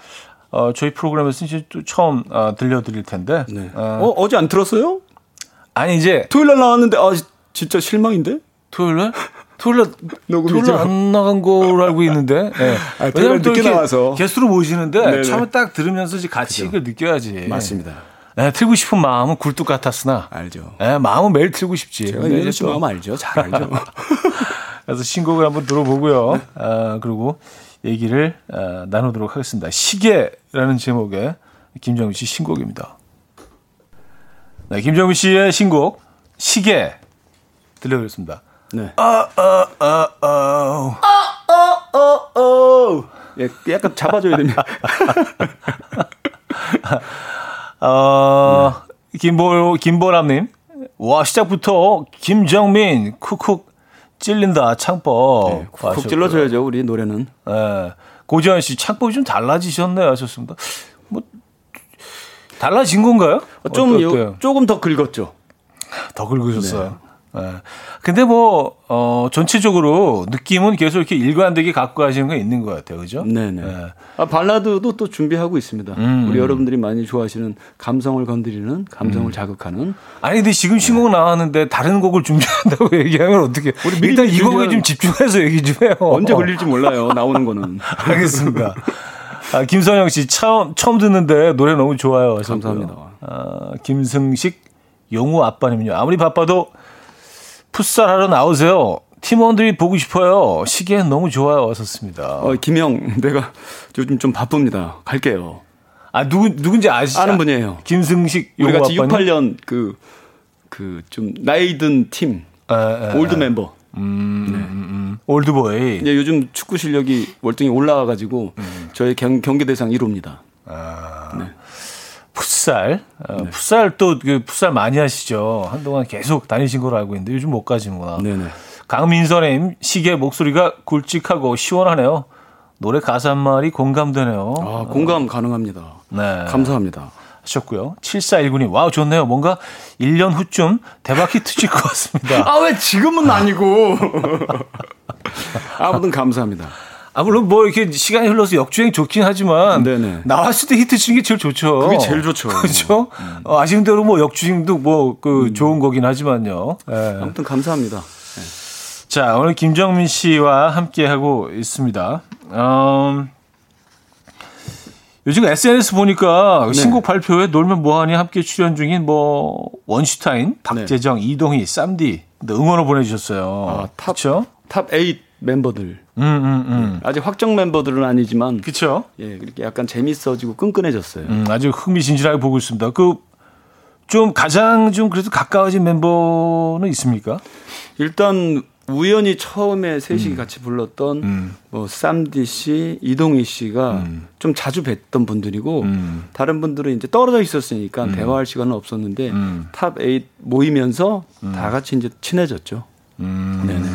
어, 저희 프로그램에서 이제 또 처음 어, 들려드릴 텐데. 네. 어, 어 어제 안 들었어요? 아니 이제 토요일 날 나왔는데 아 진짜 실망인데? 토요일 날? 토요일 날 토요일 안 나간 걸로 알고 있는데. 네. 아, 토요일 늦게 나와서 게스트로 모시는데 네네. 처음에 딱 들으면서 같이 그죠. 이걸 느껴야지. 맞습니다. 네, 틀고 싶은 마음은 굴뚝 같았으나 알죠. 네, 마음은 매일 틀고 싶지. 제가 씨 마음 알죠. 잘 알죠. 그래서 신곡을 한번 들어보고요. 네. 아, 그리고 얘기를 아, 나누도록 하겠습니다. 시계라는 제목의 김정민 씨 신곡입니다. 네, 김정민 씨의 신곡 시계 들려드렸습니다. 네. 아, 아, 아, 아. 아, 아, 아, 아. 예, 약간 잡아줘야 됩니다. 어, 김보, 김보람님. 와, 시작부터 김정민, 쿡쿡 찔린다, 창법. 네, 쿡쿡 찔러줘야죠, 우리 노래는. 예. 고지현 씨, 창법이 좀 달라지셨네요. 하셨습니다. 뭐, 달라진 건가요? 좀, 요, 조금 더 긁었죠. 더 긁으셨어요. 네. 예. 근데 뭐, 어, 전체적으로 느낌은 계속 이렇게 일관되게 갖고 가시는 게 있는 것 같아요. 그죠? 네네. 예. 아, 발라드도 또 준비하고 있습니다. 음. 우리 여러분들이 많이 좋아하시는 감성을 건드리는, 감성을 음. 자극하는. 아니, 근데 지금 신곡 나왔는데 다른 곡을 준비한다고 얘기하면 어떻게. 우리 일단 이 곡에 좀 집중해서 얘기 좀 해요. 언제 걸릴지 몰라요. 나오는 거는. 알겠습니다. 아, 김선영 씨, 처음, 처음 듣는데 노래 너무 좋아요. 감사합니다. 아, 김승식, 용우 아빠님요. 아무리 바빠도 풋살 하러 나오세요. 팀원들이 보고 싶어요. 시계는 너무 좋아요. 왔었습니다. 어, 김영, 내가 요즘 좀 바쁩니다. 갈게요. 아, 누구, 누군지 아시죠? 아는 분이에요. 김승식, 우리 같이 68년 그, 그, 좀, 나이 든 팀. 에, 에, old 멤버. 음, 네. 음, 음. old boy. 네, 요즘 축구 실력이 월등히 올라와가지고, 음. 저희 경, 경기 대상 1호입니다. 아. 네. 풋살. 어, 네. 풋살 또 그 풋살 많이 하시죠. 한동안 계속 다니신 걸로 알고 있는데 요즘 못 가시는구나. 네네. 강민선님 시계 목소리가 굵직하고 시원하네요. 노래 가사 한 말이 공감되네요. 아, 공감 가능합니다. 네. 감사합니다. 하셨고요. 7419님, wow, 좋네요. 뭔가 1년 후쯤 대박 히트 칠것 같습니다. 아, 왜 지금은 아니고. 아무튼 감사합니다. 아, 물론 뭐 이렇게 시간이 흘러서 역주행 좋긴 하지만 네네. 나왔을 때 히트 치는 게 제일 좋죠. 그게 제일 좋죠. 그렇죠. 음. 어, 아쉬운 대로 뭐 역주행도 뭐그 음. 좋은 거긴 하지만요. 네. 아무튼 감사합니다. 네. 자, 오늘 김정민 씨와 함께 하고 있습니다. 음, 요즘 SNS 보니까 네. 신곡 발표에 놀면 뭐하니 함께 출연 중인 뭐 원슈타인, 박재정, 네. 이동휘, 쌈디 응원을 보내주셨어요. 아, top, 그쵸? top8 멤버들. 음, 음, 음. 예, 아직 확정 멤버들은 아니지만. 그쵸. 예, 그렇게 약간 재밌어지고 끈끈해졌어요. 음, 아주 흥미진진하게 보고 있습니다. 그, 좀 가장 좀 그래도 가까워진 멤버는 있습니까? 일단 우연히 처음에 셋이 음. 같이 불렀던 음. 뭐 쌈디 씨, 이동휘 씨가 음. 좀 자주 뵀던 분들이고 음. 다른 분들은 이제 떨어져 있었으니까 음. 대화할 시간은 없었는데 음. top8 모이면서 다 같이 이제 친해졌죠. 네네.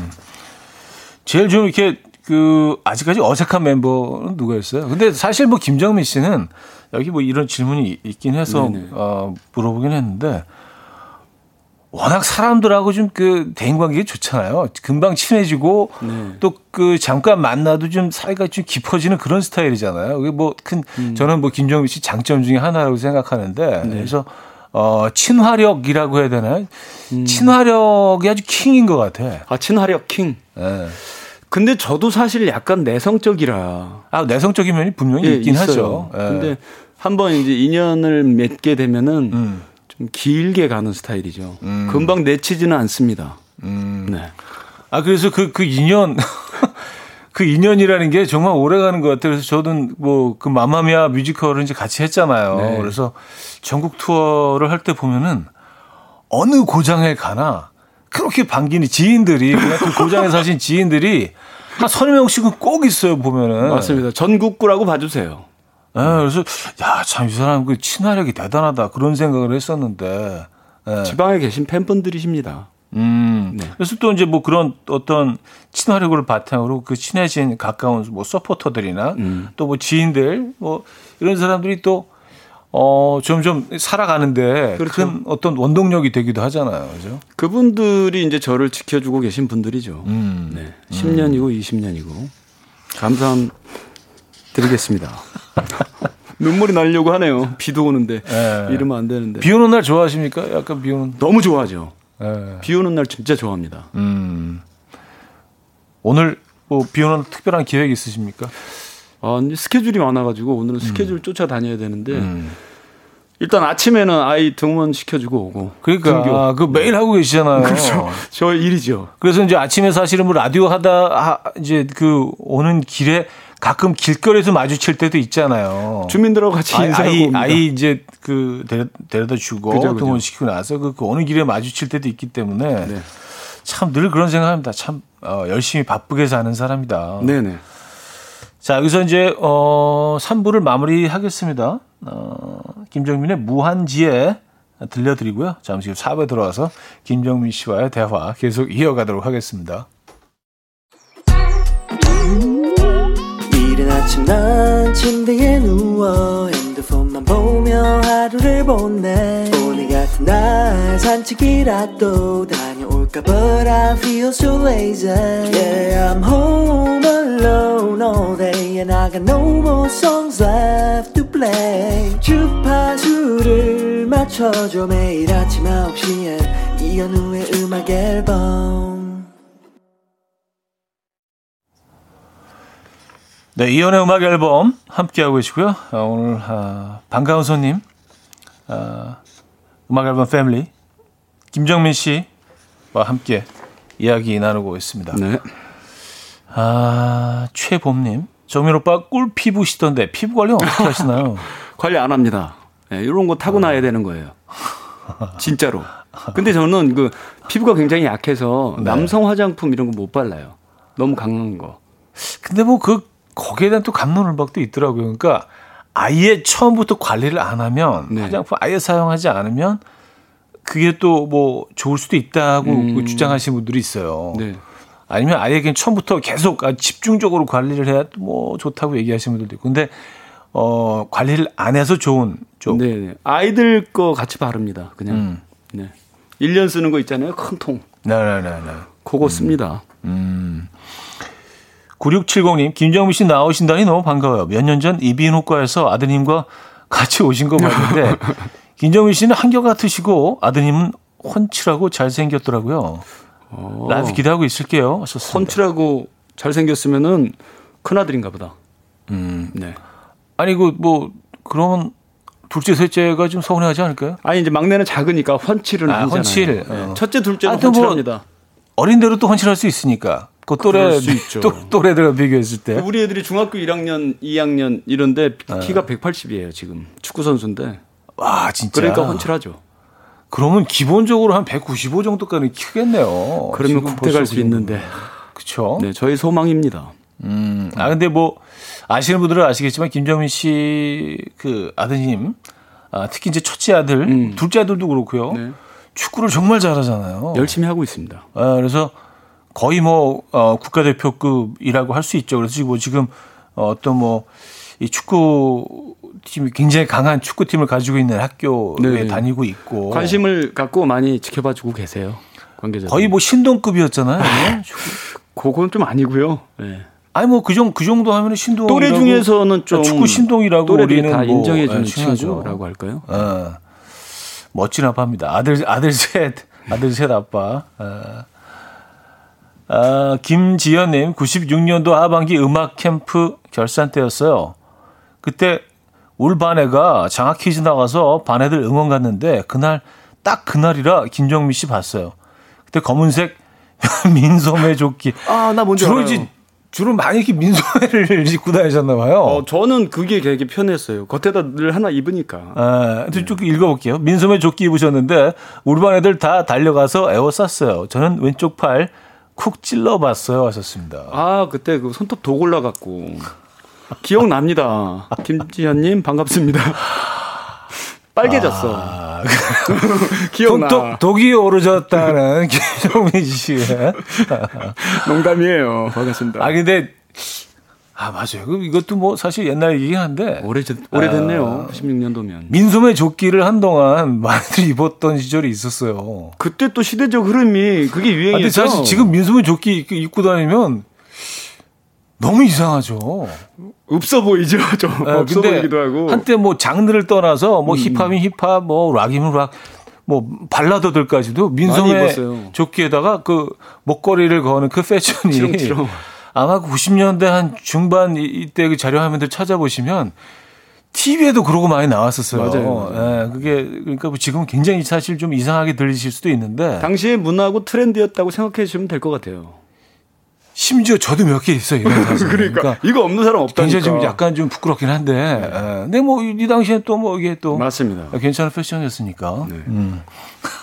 제일 좀 이렇게 그 아직까지 어색한 멤버는 누가였어요? 근데 사실 뭐 김정민 씨는 여기 뭐 이런 질문이 있긴 해서 네네. 어 물어보긴 했는데 워낙 사람들하고 좀 그 대인 관계가 좋잖아요. 금방 친해지고 네. 또그 잠깐 만나도 좀 사이가 좀 깊어지는 그런 스타일이잖아요. 그게 뭐큰 음. 저는 뭐 김정민 씨 장점 중에 하나라고 생각하는데 네. 그래서 어 친화력이라고 해야 되나요? 음. 친화력이 아주 킹인 것 같아. 아 친화력 킹. 네. 근데 저도 사실 약간 내성적이라. 아, 내성적인 면이 분명히 예, 있긴 있어요. 하죠. 예. 근데 한번 이제 인연을 맺게 되면은 음. 좀 길게 가는 스타일이죠. 음. 금방 내치지는 않습니다. 음. 네. 아, 그래서 그, 그 인연, 그 인연이라는 게 정말 오래 가는 것 같아요. 그래서 저도 뭐 그 마마미아 뮤지컬을 이제 같이 했잖아요. 네. 그래서 전국 투어를 할 때 보면은 어느 고장에 가나 그렇게 반기는 지인들이 그냥 그 고장에 사신 지인들이 한 서너 명씩은 꼭 있어요 보면은 맞습니다. 전국구라고 봐주세요. 네, 그래서 야 참 이 사람 그 친화력이 대단하다 그런 생각을 했었는데 네. 지방에 계신 팬분들이십니다. 음. 네. 그래서 또 이제 뭐 그런 어떤 친화력을 바탕으로 그 친해진 가까운 뭐 서포터들이나 음. 또뭐 지인들 뭐 이런 사람들이 또 어, 점점 살아가는데 그렇죠. 큰 어떤 원동력이 되기도 하잖아요. 그죠? 그분들이 이제 저를 지켜주고 계신 분들이죠. 음. 네. 10년이고 음. 20년이고. 감사함 드리겠습니다. 눈물이 나려고 하네요. 비도 오는데. 네. 이러면 안 되는데. 비 오는 날 좋아하십니까? 약간 비 오는. 너무 좋아하죠. 네. 비 오는 날 진짜 좋아합니다. 음. 오늘 뭐 비 오는 특별한 계획 있으십니까? 아, 스케줄이 많아가지고 오늘은 스케줄 음. 쫓아다녀야 되는데 음. 일단 아침에는 아이 등원 시켜주고 오고. 그러니까 아, 그 매일 하고 계시잖아요. 그렇죠. 저 일이죠. 그래서 이제 아침에 사실은 뭐 라디오 하다 하, 이제 그 오는 길에 가끔 길거리에서 마주칠 때도 있잖아요. 주민들하고 같이 인사하고 아이. 아이 이제 그 데려, 다 주고 그죠, 그죠. 등원시키고 나서 그, 그 어느 길에 마주칠 때도 있기 때문에 네. 참늘 그런 생각합니다. 참 어, 열심히 바쁘게 사는 사람이다. 네네. 자 여기서 이제 어 3부를 마무리 하겠습니다. 어, 김정민의 무한지에 들려드리고요. 잠시 후 4부에 들어와서 김정민 씨와의 대화 계속 이어가도록 하겠습니다. 이른 아침 난 침대에 누워 핸드폰만 보며 하루를 보내 오늘 같은 날 산책이라도 다 녀올까 But I feel so lazy Yeah I'm home alone all day And I got no more songs left to play 주파수를 맞춰줘 매일 아침 9시에 이현우의 음악 앨범 네, 이연의 음악 앨범 함께하고 계시고요. 아, 오늘 아, 반가운 손님, 아, 음악 앨범 패밀리 김정민 씨와 함께 이야기 나누고 있습니다. 네. 아, 최봄님, 정민 오빠 꿀 피부시던데 피부 관리 어떻게 하시나요? 관리 안 합니다. 네, 이런 거 타고나야 어. 되는 거예요. 진짜로. 근데 저는 그 피부가 굉장히 약해서 네. 남성 화장품 이런 거 못 발라요. 너무 강한 거. 근데 뭐 그 거기에 대한 또 감론을박도 있더라고요. 그러니까 아예 처음부터 관리를 안 하면 네. 화장품 아예 사용하지 않으면 그게 또 뭐 좋을 수도 있다고 음. 주장하시는 분들이 있어요. 네. 아니면 아예 그냥 처음부터 계속 아, 집중적으로 관리를 해야 뭐 좋다고 얘기하시는 분들도 있고. 근데 어 관리를 안 해서 좋은 쪽. 네, 네. 아이들 거 같이 바릅니다. 그냥. 음. 네. 1년 쓰는 거 있잖아요. 큰 통. 네, 네, 네, 네. 그거 씁니다. 음. 9670님, 김정민 씨 나오신다니 너무 반가워요. 몇 년 전 이비인후과에서 아드님과 같이 오신 거 봤는데, 김정민 씨는 한결같으시고, 아드님은 훤칠하고 잘생겼더라고요. 어. 라이브 기대하고 있을게요. 하셨습니다. 훤칠하고 잘생겼으면은 큰아들인가 보다. 음. 네. 아니, 그, 뭐, 그러면 둘째, 셋째가 좀 서운해하지 않을까요? 아니, 이제 막내는 작으니까 훤칠은 아, 훤칠. 네. 첫째, 둘째는 아, 훤칠합니다. 뭐 어린 대로 또 훤칠할 수 있으니까. 그 또래 또, 또래들과 비교했을 때 우리 애들이 중학교 1학년, 2학년 이런데 키가 어. 180이에요 지금 축구 선수인데. 와 진짜. 그러니까 훤칠하죠. 그러면 기본적으로 한 195 정도까지 크겠네요. 그러면 국대 갈 수 있는데. 그렇죠. 네, 저희 소망입니다. 음. 아 근데 뭐 아시는 분들은 아시겠지만 김정민 씨 그 아드님 아, 특히 이제 첫째 아들, 음. 둘째 아들도 그렇고요. 네. 축구를 정말 잘하잖아요. 열심히 하고 있습니다. 아, 그래서 거의 뭐 어, 국가대표급이라고 할 수 있죠. 그래서 뭐 지금 어떤 뭐 이 축구 팀이 굉장히 강한 축구팀을 가지고 있는 학교에 네. 다니고 있고 관심을 갖고 많이 지켜봐주고 계세요. 관계자 거의 뭐 신동급이었잖아요. 아, 그건 좀 아니고요. 네. 아니 뭐 그정 그 정도 하면 신동 또래 중에서는 좀 축구 신동이라고 우리는 다 뭐, 인정해 주는 네, 친구라고 할까요? 어. 멋진 아빠입니다. 아들 아들 셋 아들 셋 아빠. 어. 아, 김지연님, 96년도 하반기 음악 캠프 결산 때였어요. 그때 울 반애가 장학 퀴즈 나가서 반 애들 응원 갔는데 그날 딱 그날이라 김정미 씨 봤어요. 그때 검은색 민소매 조끼. 아, 나 뭔지 주로 알아요. 주로 많이 이렇게 민소매를 입고 다니셨나 봐요. 어, 저는 그게 되게 편했어요. 겉에다 늘 하나 입으니까. 아, 네. 쭉 읽어볼게요. 민소매 조끼 입으셨는데 울반 애들 다 달려가서 에워쌌어요. 저는 왼쪽 팔 쿡 찔러봤어요 하셨습니다. 아 그때 그 손톱 독 올라갔고 기억납니다. 김지현님 반갑습니다. 빨개졌어. 아, 기억나. 독, 독이 오르졌다는 김정민 씨의 농담이에요. 반갑습니다. 아 근데 아, 맞아요. 그 이것도 뭐 사실 옛날 얘기긴 한데. 오래, 오래됐네요. 아, 16년도면. 민소매 조끼를 한동안 많이들 입었던 시절이 있었어요. 그때 또 시대적 흐름이 그게 유행이었죠. 아, 근데 사실 지금 민소매 조끼 입고 다니면 너무 이상하죠. 없어 보이죠. 좀 네, 없어 보이기도 하고. 한때 뭐 장르를 떠나서 뭐 음. 힙합이면 힙합, 뭐 락이면 락, 뭐 발라더들까지도 민소매 조끼에다가 그 목걸이를 거는 그 패션이 치렁치렁. 아마 90년대 한 중반 이때 그 자료 화면들 찾아보시면 TV에도 그러고 많이 나왔었어요. 맞아요. 예, 그게 그러니까 뭐 지금 굉장히 사실 좀 이상하게 들리실 수도 있는데 당시에 문화고 트렌드였다고 생각해 주시면 될 것 같아요. 심지어 저도 몇 개 있어요. 그러니까, 그러니까, 이거 없는 사람 없다니까. 굉장히 좀 약간 좀 부끄럽긴 한데. 네. 예. 근데 뭐 이 당시에 또뭐 이게 또 맞습니다. 괜찮은 패션이었으니까. 네. 음.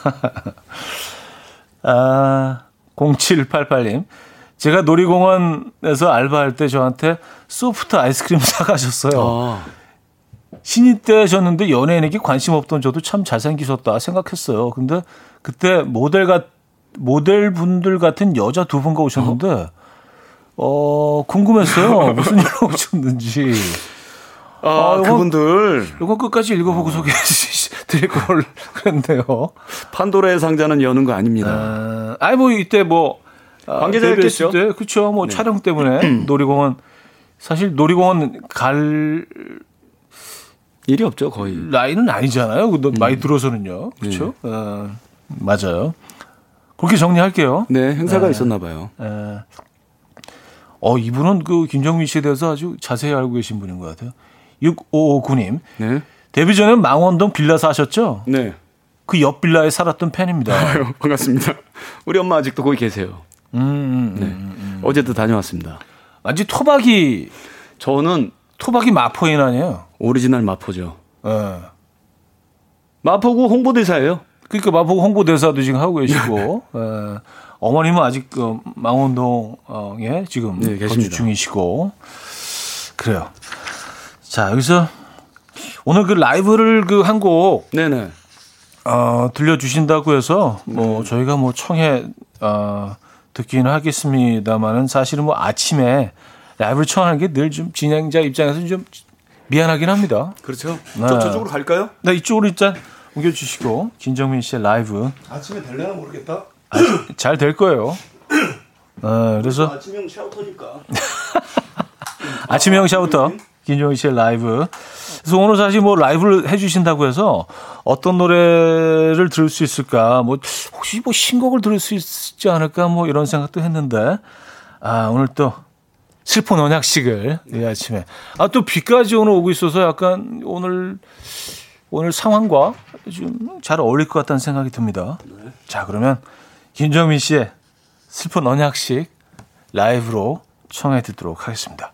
아, 0788님. 제가 놀이공원에서 알바할 때 저한테 소프트 아이스크림 사가셨어요. 아. 신인 때셨는데 연예인에게 관심 없던 저도 참 잘생기셨다 생각했어요. 근데 그때 모델 같 모델 분들 같은 여자 두 분과 오셨는데 어, 궁금했어요. 무슨 일로 오셨는지. 아, 아 그분들. 이거 끝까지 읽어보고 소개해 드릴 걸 그랬네요. 판도라의 상자는 여는 거 아닙니다. 아, 아니, 뭐, 이때 뭐. 아, 관계자였겠죠. 때, 그쵸. 뭐, 네. 촬영 때문에 놀이공원. 사실 놀이공원 갈 일이 없죠, 거의. 라인은 아니잖아요. 음. 많이 들어서는요. 그렇죠? 네. 어, 맞아요. 그렇게 정리할게요. 네, 행사가 네. 있었나 봐요. 네. 어, 이분은 그 김정민 씨에 대해서 아주 자세히 알고 계신 분인 것 같아요. 6559님. 네. 데뷔 전에 망원동 빌라 사셨죠? 네. 그 옆 빌라에 살았던 팬입니다. 아유, 반갑습니다. 우리 엄마 아직도 거기 계세요. 음, 음, 네. 음, 음. 어제도 다녀왔습니다. 완전 토박이. 저는 토박이 마포인 아니에요? 오리지널 마포죠. 네. 마포구 홍보대사예요. 그러니까 마포구 홍보대사도 지금 하고 계시고, 네. 어머님은 아직 그 망원동에 지금 네, 거주 중이시고, 그래요. 자, 여기서 오늘 그 라이브를 그 한 곡, 네네. 어, 들려주신다고 해서 뭐 네. 저희가 뭐 청해, 어, 듣기는 하겠습니다만은 사실은 뭐 아침에 라이브를 청하는 게 늘 좀 진행자 입장에서 좀 미안하긴 합니다. 그렇죠. 네. 저, 저쪽으로 갈까요? 네, 이쪽으로 일단 옮겨주시고 김정민 씨의 라이브. 아침에 될려나 모르겠다. 아, 잘될 거예요. 네, 그래서 아침형 shouter니까. 아침형 shouter 김정민 씨의 라이브. 그래서 오늘 사실 뭐 라이브를 해주신다고 해서 어떤 노래를 들을 수 있을까? 뭐 혹시 뭐 신곡을 들을 수 있지 않을까? 뭐 이런 생각도 했는데 아 오늘 또 슬픈 언약식을 이 아침에. 아, 또 비까지 오늘 오고 있어서 약간 오늘, 오늘 상황과 좀 잘 어울릴 것 같다는 생각이 듭니다. 네. 자, 그러면 김정민 씨의 슬픈 언약식 라이브로 청해 듣도록 하겠습니다.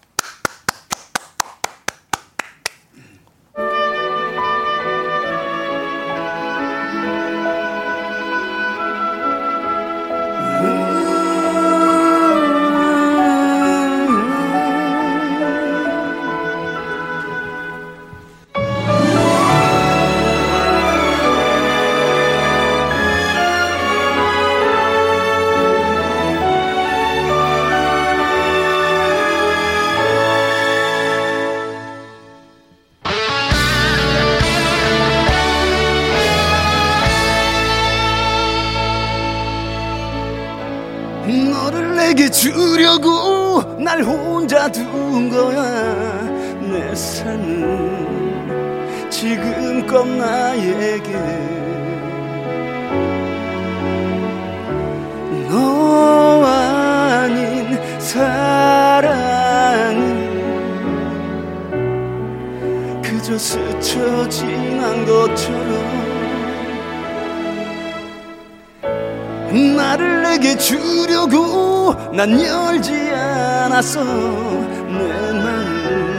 난 열지 않았어. 내 마음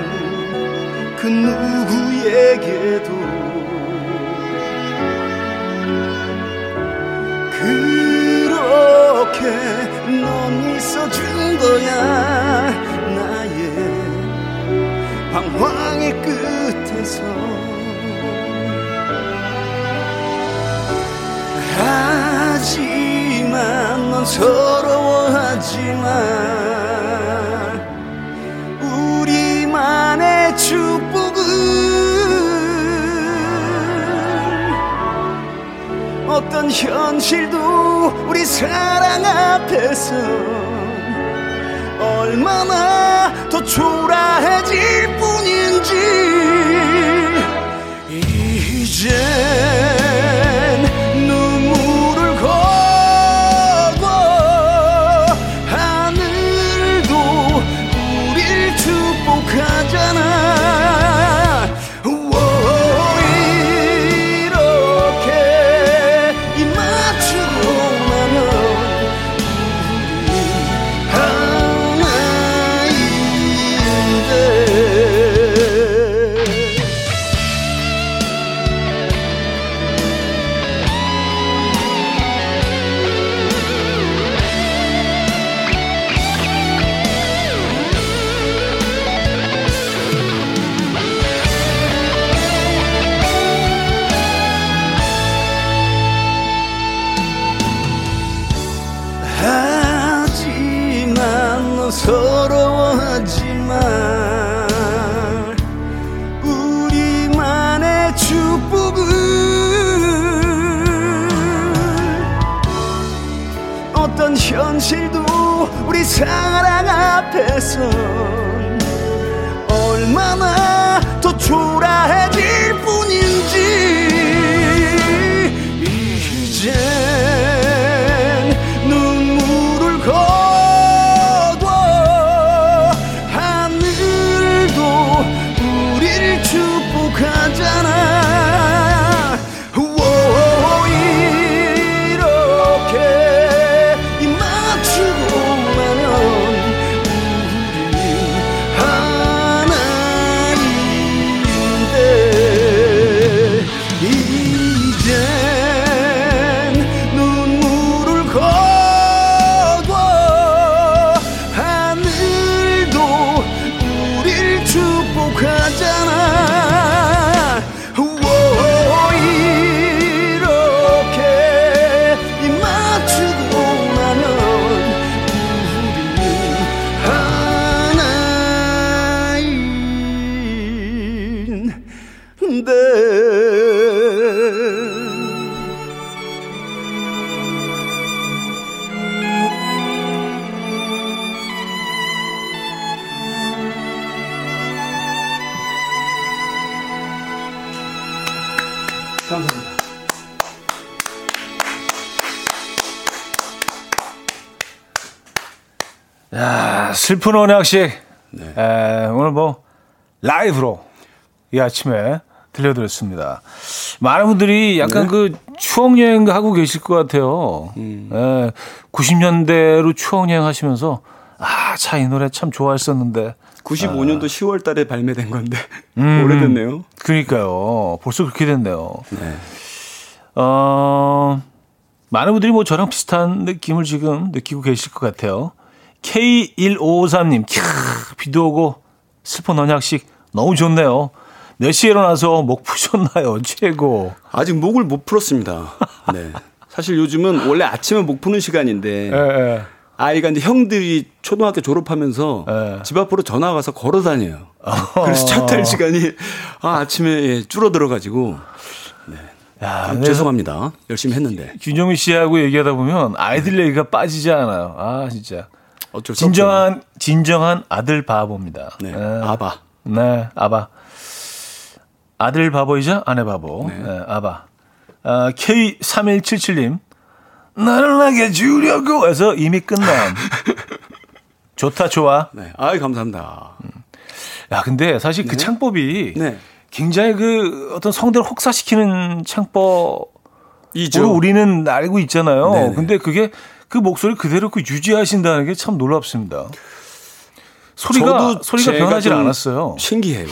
그 누구에게도 그렇게 넌 있어준 거야. 나의 방황 의 끝에서 하지만 넌 서러워하지만 우리만의 축복은 어떤 현실도 우리 사랑 앞에서 얼마나 더 초라해질 뿐인지. 이제 어떤 현실도 우리 사랑 앞에서 얼마나 더 초라해질 뿐인지 슬픈 언약식. 네. 에, 오늘 뭐 라이브로 이 아침에 들려드렸습니다. 많은 분들이 약간 네. 그 추억 여행 하고 계실 것 같아요. 음. 에, 90년대로 추억 여행 하시면서 아, 차 이 노래 참 좋아했었는데. 95년도 아. 10월 달에 발매된 건데 음, 오래됐네요. 그러니까요. 벌써 그렇게 됐네요. 네. 어, 많은 분들이 뭐 저랑 비슷한 느낌을 지금 느끼고 계실 것 같아요. K1553님, 캬, 비도 오고 슬픈 언약식 너무 좋네요. 몇 시에 일어나서 목 푸셨나요? 최고. 아직 목을 못 풀었습니다. 네. 사실 요즘은 원래 아침에 목 푸는 시간인데 에, 예, 에. 예. 아이가 이제 형들이 초등학교 졸업하면서 에. 예. 집 앞으로 전화 가서 걸어 다녀요. 그래서 차 탈 시간이 아, 아침에 예, 줄어들어 가지고 네. 야, 죄송합니다. 열심히 했는데. 균정미 씨하고 얘기하다 보면 아이들 얘기가 빠지지 않아요. 아, 진짜. 진정한. 진정한 아들 바보입니다. 네. 네. 아바. 네, 아바. 아들 바보이자 아내 바보. 네. 네 아바. 아, K3177님. 나를 나게 주려고 해서 이미 끝난. 좋다, 좋아. 네. 아이, 감사합니다. 음. 야, 근데 사실 그 네. 창법이 네. 굉장히 그 어떤 성대를 혹사시키는 창법으로 우리는 알고 있잖아요. 네네. 근데 그게 그 목소리 그대로 그 유지하신다는 게 참 놀랍습니다. 소리가 소리가 변하지 않았어요. 신기해요.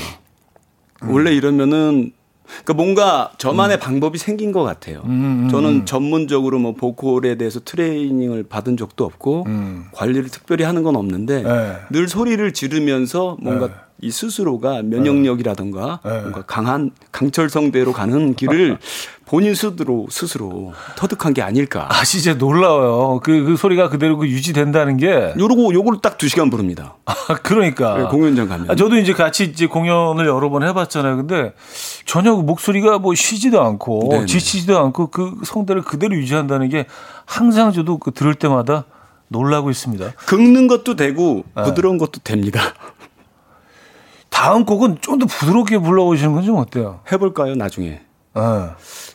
음. 원래 이러면은 그러니까 뭔가 저만의 음. 방법이 생긴 것 같아요. 음, 음, 음. 저는 전문적으로 뭐 보컬에 대해서 트레이닝을 받은 적도 없고 음. 관리를 특별히 하는 건 없는데 네. 늘 소리를 지르면서 뭔가 네. 이 스스로가 면역력이라든가 네. 뭔가 강한 강철성대로 가는 길을 본인 스스로 스스로 터득한 게 아닐까. 아 진짜 놀라워요. 그, 그 소리가 그대로 그 유지된다는 게. 요러고 요걸 딱 두 시간 부릅니다. 아, 그러니까. 네, 공연장 가면. 아, 저도 이제 같이 이제 공연을 여러 번 해봤잖아요. 근데 전혀 그 목소리가 뭐 쉬지도 않고 네네. 지치지도 않고 그 성대를 그대로 유지한다는 게 항상 저도 그 들을 때마다 놀라고 있습니다. 긁는 것도 되고 네. 부드러운 네. 것도 됩니다. 다음 곡은 좀 더 부드럽게 불러보시는 건 좀 어때요? 해볼까요, 나중에? 네.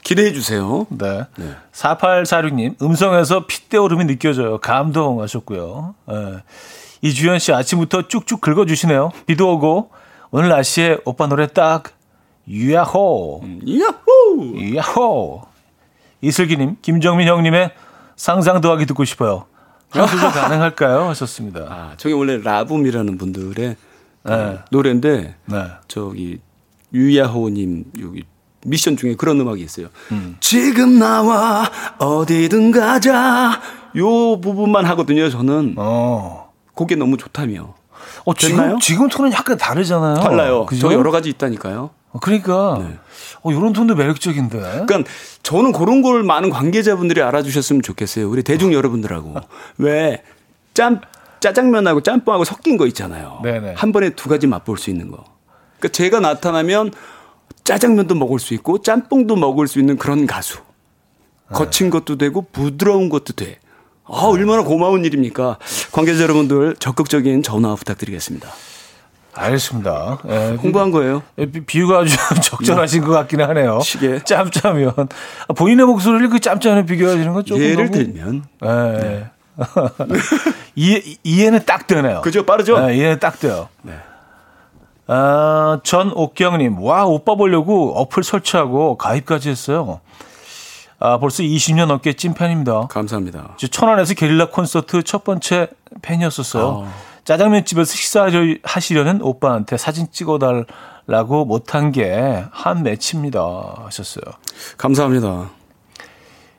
기대해 주세요. 네. 네. 4846님, 음성에서 핏대오름이 느껴져요. 감동하셨고요. 네. 이주연 씨 아침부터 쭉쭉 긁어주시네요. 비도 오고, 오늘 날씨에 오빠 노래 딱, 유야호. 음, 유야호! 유야호. 이슬기님, 김정민 형님의 상상 도 하기 듣고 싶어요. 한 소절 가능할까요? 하셨습니다. 아, 저게 원래 라붐이라는 분들의 네. 노래인데 네. 저기 유야호님 여기 미션 중에 그런 음악이 있어요. 음. 지금 나와 어디든 가자 요 부분만 하거든요. 저는 어. 그게 너무 좋다며. 어, 지금 지금 톤은 약간 다르잖아요. 달라요. 그죠? 저 여러 가지 있다니까요. 어, 그러니까 네. 어, 이런 톤도 매력적인데. 그러니까 저는 그런 걸 많은 관계자분들이 알아주셨으면 좋겠어요. 우리 대중 여러분들하고 왜 짬 짜장면하고 짬뽕하고 섞인 거 있잖아요. 네네. 한 번에 두 가지 맛볼 수 있는 거. 그러니까 제가 나타나면 짜장면도 먹을 수 있고 짬뽕도 먹을 수 있는 그런 가수. 거친 것도 되고 부드러운 것도 돼. 아, 얼마나 고마운 일입니까? 관계자 여러분들 적극적인 전화 부탁드리겠습니다. 알겠습니다. 예, 홍보한 거예요. 예, 비유가 아주 적절하신 것 같긴 하네요. 시계. 짬짜면. 본인의 목소리를 그 짬짜면 비교하시는 건 조금. 예를 너무... 들면. 예. 네. 이해, 이해는 딱 되네요. 그죠? 빠르죠? 네, 이해는 딱 돼요. 네. 아, 전옥경님, 와, 오빠 보려고 어플 설치하고 가입까지 했어요. 아, 벌써 20년 넘게 찐팬입니다. 감사합니다. 천안에서 게릴라 콘서트 첫 번째 팬이었었어요. 아. 짜장면 집에서 식사하시려는 오빠한테 사진 찍어달라고 못한 게 한 매치입니다. 하셨어요. 감사합니다.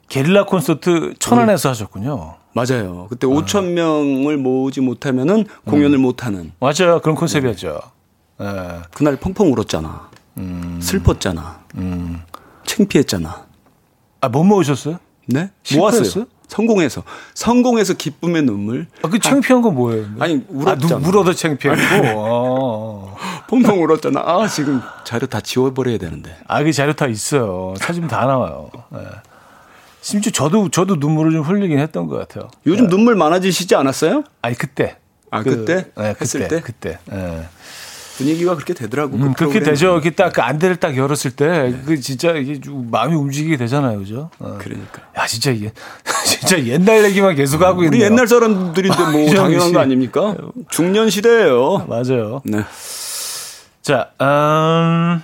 게릴라 콘서트 천안에서 음. 하셨군요. 맞아요. 그때 아. 5천 명을 모으지 못하면은 공연을 음. 못하는. 맞아요. 그런 컨셉이었죠. 네. 네. 그날 펑펑 울었잖아. 음. 슬펐잖아. 음. 창피했잖아. 아, 못 모으셨어요? 네? 모았어요. 성공해서 성공해서 기쁨의 눈물. 아, 그 창피한 건 뭐예요? 아니 울었잖아. 아, 울어도 창피하고. 아. 펑펑 울었잖아. 아 지금 자료 다 지워버려야 되는데. 아, 그 자료 다 있어요. 사진 다 나와요. 네. 심지어 저도 저도 눈물을 좀 흘리긴 했던 것 같아요. 요즘 네. 눈물 많아지시지 않았어요? 아니 그때. 아 그, 때 네, 했을 때 그때. 네. 분위기가 그렇게 되더라고. 음, 그 그렇게 되죠. 이렇게 딱그 안대를 딱 열었을 때, 네. 그 진짜 이게 마음이 움직이게 되잖아요, 그죠? 어. 그러니까. 야, 진짜 이게 진짜 옛날 얘기만 계속 하고 있는. 우리 옛날 사람들인데 뭐 당연한 거 아닙니까? 중년 시대예요. 맞아요. 네. 자, 음,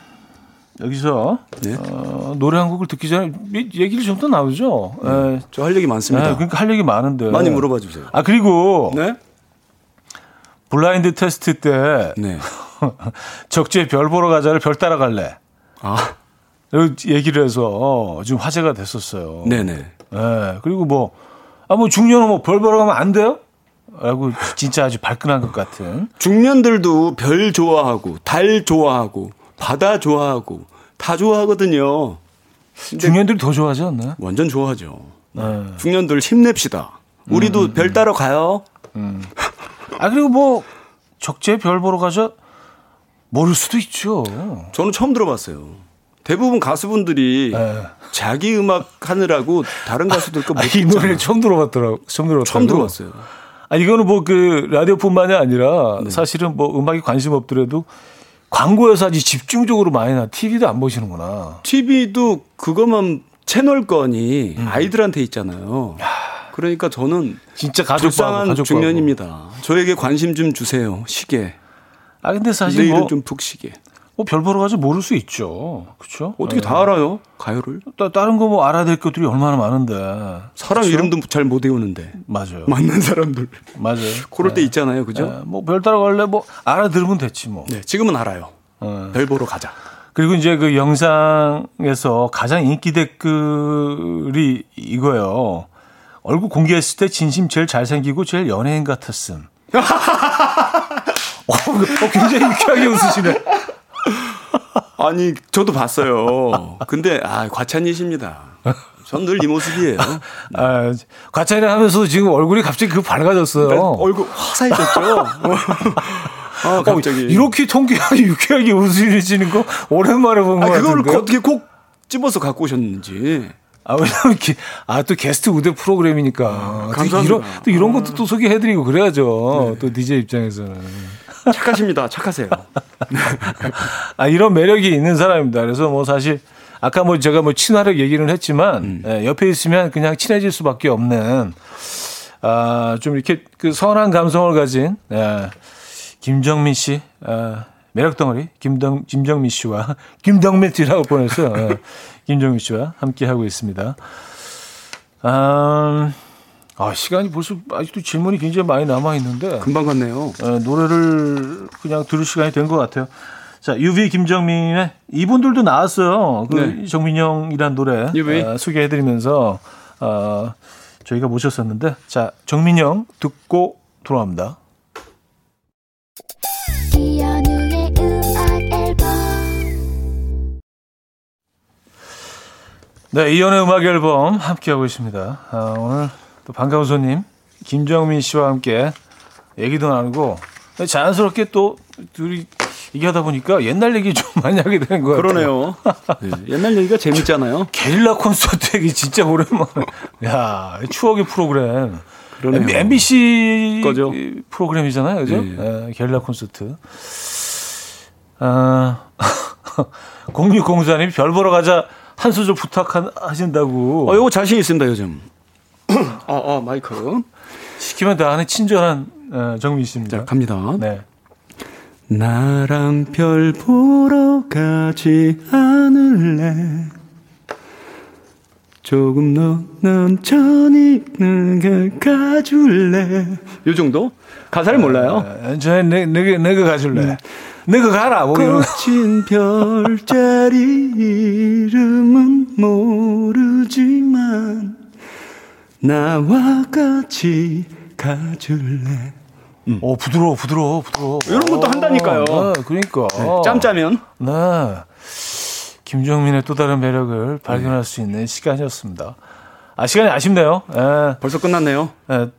여기서 네. 어, 노래 한 곡을 듣기 전에 얘기를 좀 더 나오죠. 네. 네. 저할 얘기 많습니다. 네, 그러니까 할 얘기 많은데 많이 물어봐 주세요. 아 그리고 네? 블라인드 테스트 때 네. 적지에 별 보러 가자를 별 따라갈래. 아. 얘기를 해서 어, 좀 화제가 됐었어요. 네네. 네. 그리고 뭐, 아, 뭐 중년은 뭐 별 보러 가면 안 돼요? 라고 진짜 아주 발끈한 것 같은. 중년들도 별 좋아하고, 달 좋아하고, 바다 좋아하고, 다 좋아하거든요. 중년들이 더 좋아하지 않나요? 완전 좋아하죠. 네. 중년들 힘냅시다. 우리도 음, 음, 별 따러 가요. 음. 아, 그리고 뭐, 적재 별 보러 가자 모를 수도 있죠. 저는 처음 들어봤어요. 대부분 가수분들이 네. 자기 음악 하느라고 다른 가수들 거못 아, 이 노래를 처음 들어봤더라고. 처음 들어봤 처음 들어봤어요. 아 이거는 뭐 그 라디오뿐만이 아니라 네. 사실은 뭐 음악에 관심 없더라도 광고에서 아주 집중적으로 많이 나. TV도 안 보시는구나. TV도 그것만 채널권이 음. 아이들한테 있잖아요. 그러니까 저는 진짜 가족상 중년입니다. 저에게 관심 좀 주세요. 시계. 아 근데 사실 내일은 뭐, 좀 푹시게. 뭐별 보러 가지 모를 수 있죠. 그렇죠? 어떻게 네. 다 알아요? 가요를? 따, 다른 거 뭐 알아야 될 것들이 얼마나 많은데. 사람 그쵸? 이름도 잘 못 외우는데. 맞아요. 맞는 사람들. 맞아요. 그럴 네. 때 있잖아요. 그죠? 네. 뭐별 따라 갈래 뭐 알아들으면 됐지 뭐. 네, 지금은 알아요. 네. 별 보러 가자. 그리고 이제 그 영상에서 가장 인기 댓글이 이거예요. 얼굴 공개했을 때 진심 제일 잘생기고 제일 연예인 같았음. 어, 어, 굉장히 유쾌하게 웃으시네. 아니, 저도 봤어요. 근데, 아, 과찬이십니다. 전 늘 이 모습이에요. 아, 과찬이 하면서 지금 얼굴이 갑자기 그 밝아졌어요. 네, 얼굴 화사해졌죠? 아, 갑자기. 어, 이렇게 통쾌하게 유쾌하게 웃으시는 거 오랜만에 본거 아, 같은데. 그걸 어떻게 꼭 집어서 갖고 오셨는지. 아, 왜냐면, 아, 또 게스트 우대 프로그램이니까. 아, 감사합니다. 또 이런, 또 이런 것도 또 소개해드리고 그래야죠. 네. 또 DJ 입장에서는. 착하십니다. 착하세요. 아, 이런 매력이 있는 사람입니다. 그래서 뭐 사실, 아까 뭐 제가 뭐 친화력 얘기는 했지만, 음. 예, 옆에 있으면 그냥 친해질 수밖에 없는, 아, 좀 이렇게 그 선한 감성을 가진, 예, 김정민 씨, 아, 매력 덩어리, 김정, 김정민 씨와, 김덕민 씨라고 보냈어요. 예. 김정민 씨와 함께 하고 있습니다. 아, 아, 시간이 벌써 아직도 질문이 굉장히 많이 남아 있는데 금방 갔네요. 네, 노래를 그냥 들을 시간이 된 것 같아요. 자, 유비 김정민의 이분들도 나왔어요. 그 네. 정민영이란 노래 어, 소개해드리면서 어, 저희가 모셨었는데 자, 정민영 듣고 돌아옵니다. 네, 이연의 음악 앨범 함께하고 있습니다. 아, 오늘 또 반가운 손님 김정민 씨와 함께 얘기도 나누고 자연스럽게 또 둘이 얘기하다 보니까 옛날 얘기 좀 많이 하게 되는 거예요. 그러네요. 네, 옛날 얘기가 재밌잖아요. 게릴라 콘서트 얘기 진짜 오랜만에. 야, 추억의 프로그램. 그러네요. MBC 거죠. 프로그램이잖아요. 그죠? 네. 네, 게릴라 콘서트. 아, 0604님 별 보러 가자 한 소절 부탁하신다고. 어, 이거 자신 있습니다, 요즘. 아, 아, 마이크. 시키면 다 하는 친절한 어, 정민 씨입니다. 자, 갑니다. 네. 나랑 별 보러 가지 않을래 조금 너는 천이는 가줄래 요 정도? 가사를 몰라요? 아, 저 내, 내가, 내가 가줄래 네. 내가 가라 뭐 거친 별자리 이름은 모르지만 나와 같이 가줄래 음. 오 부드러워 부드러워 부드러워. 이런 것도 한다니까요. 네, 그러니까 네, 짬짜면. 네. 김정민의 또 다른 매력을 발견할 수 있는 시간이었습니다. 아 시간이 아쉽네요. 네. 벌써 끝났네요. 네.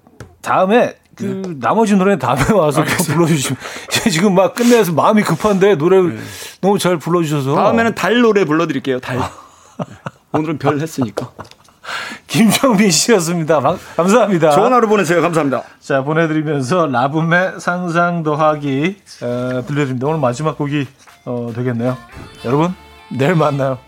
다음에 그 네. 나머지 노래는 다음에 와서 아, 불러주시면 지금 막 끝내서 마음이 급한데 노래를 네. 너무 잘 불러주셔서 다음에는 달 노래 불러드릴게요. 달. 아. 오늘은 별 했으니까. 김정민 씨였습니다. 감사합니다. 좋은 하루 보내세요. 감사합니다. 자, 보내드리면서 라붐의 상상 더하기 어, 들려드립니다. 오늘 마지막 곡이 어, 되겠네요. 여러분, 내일 만나요.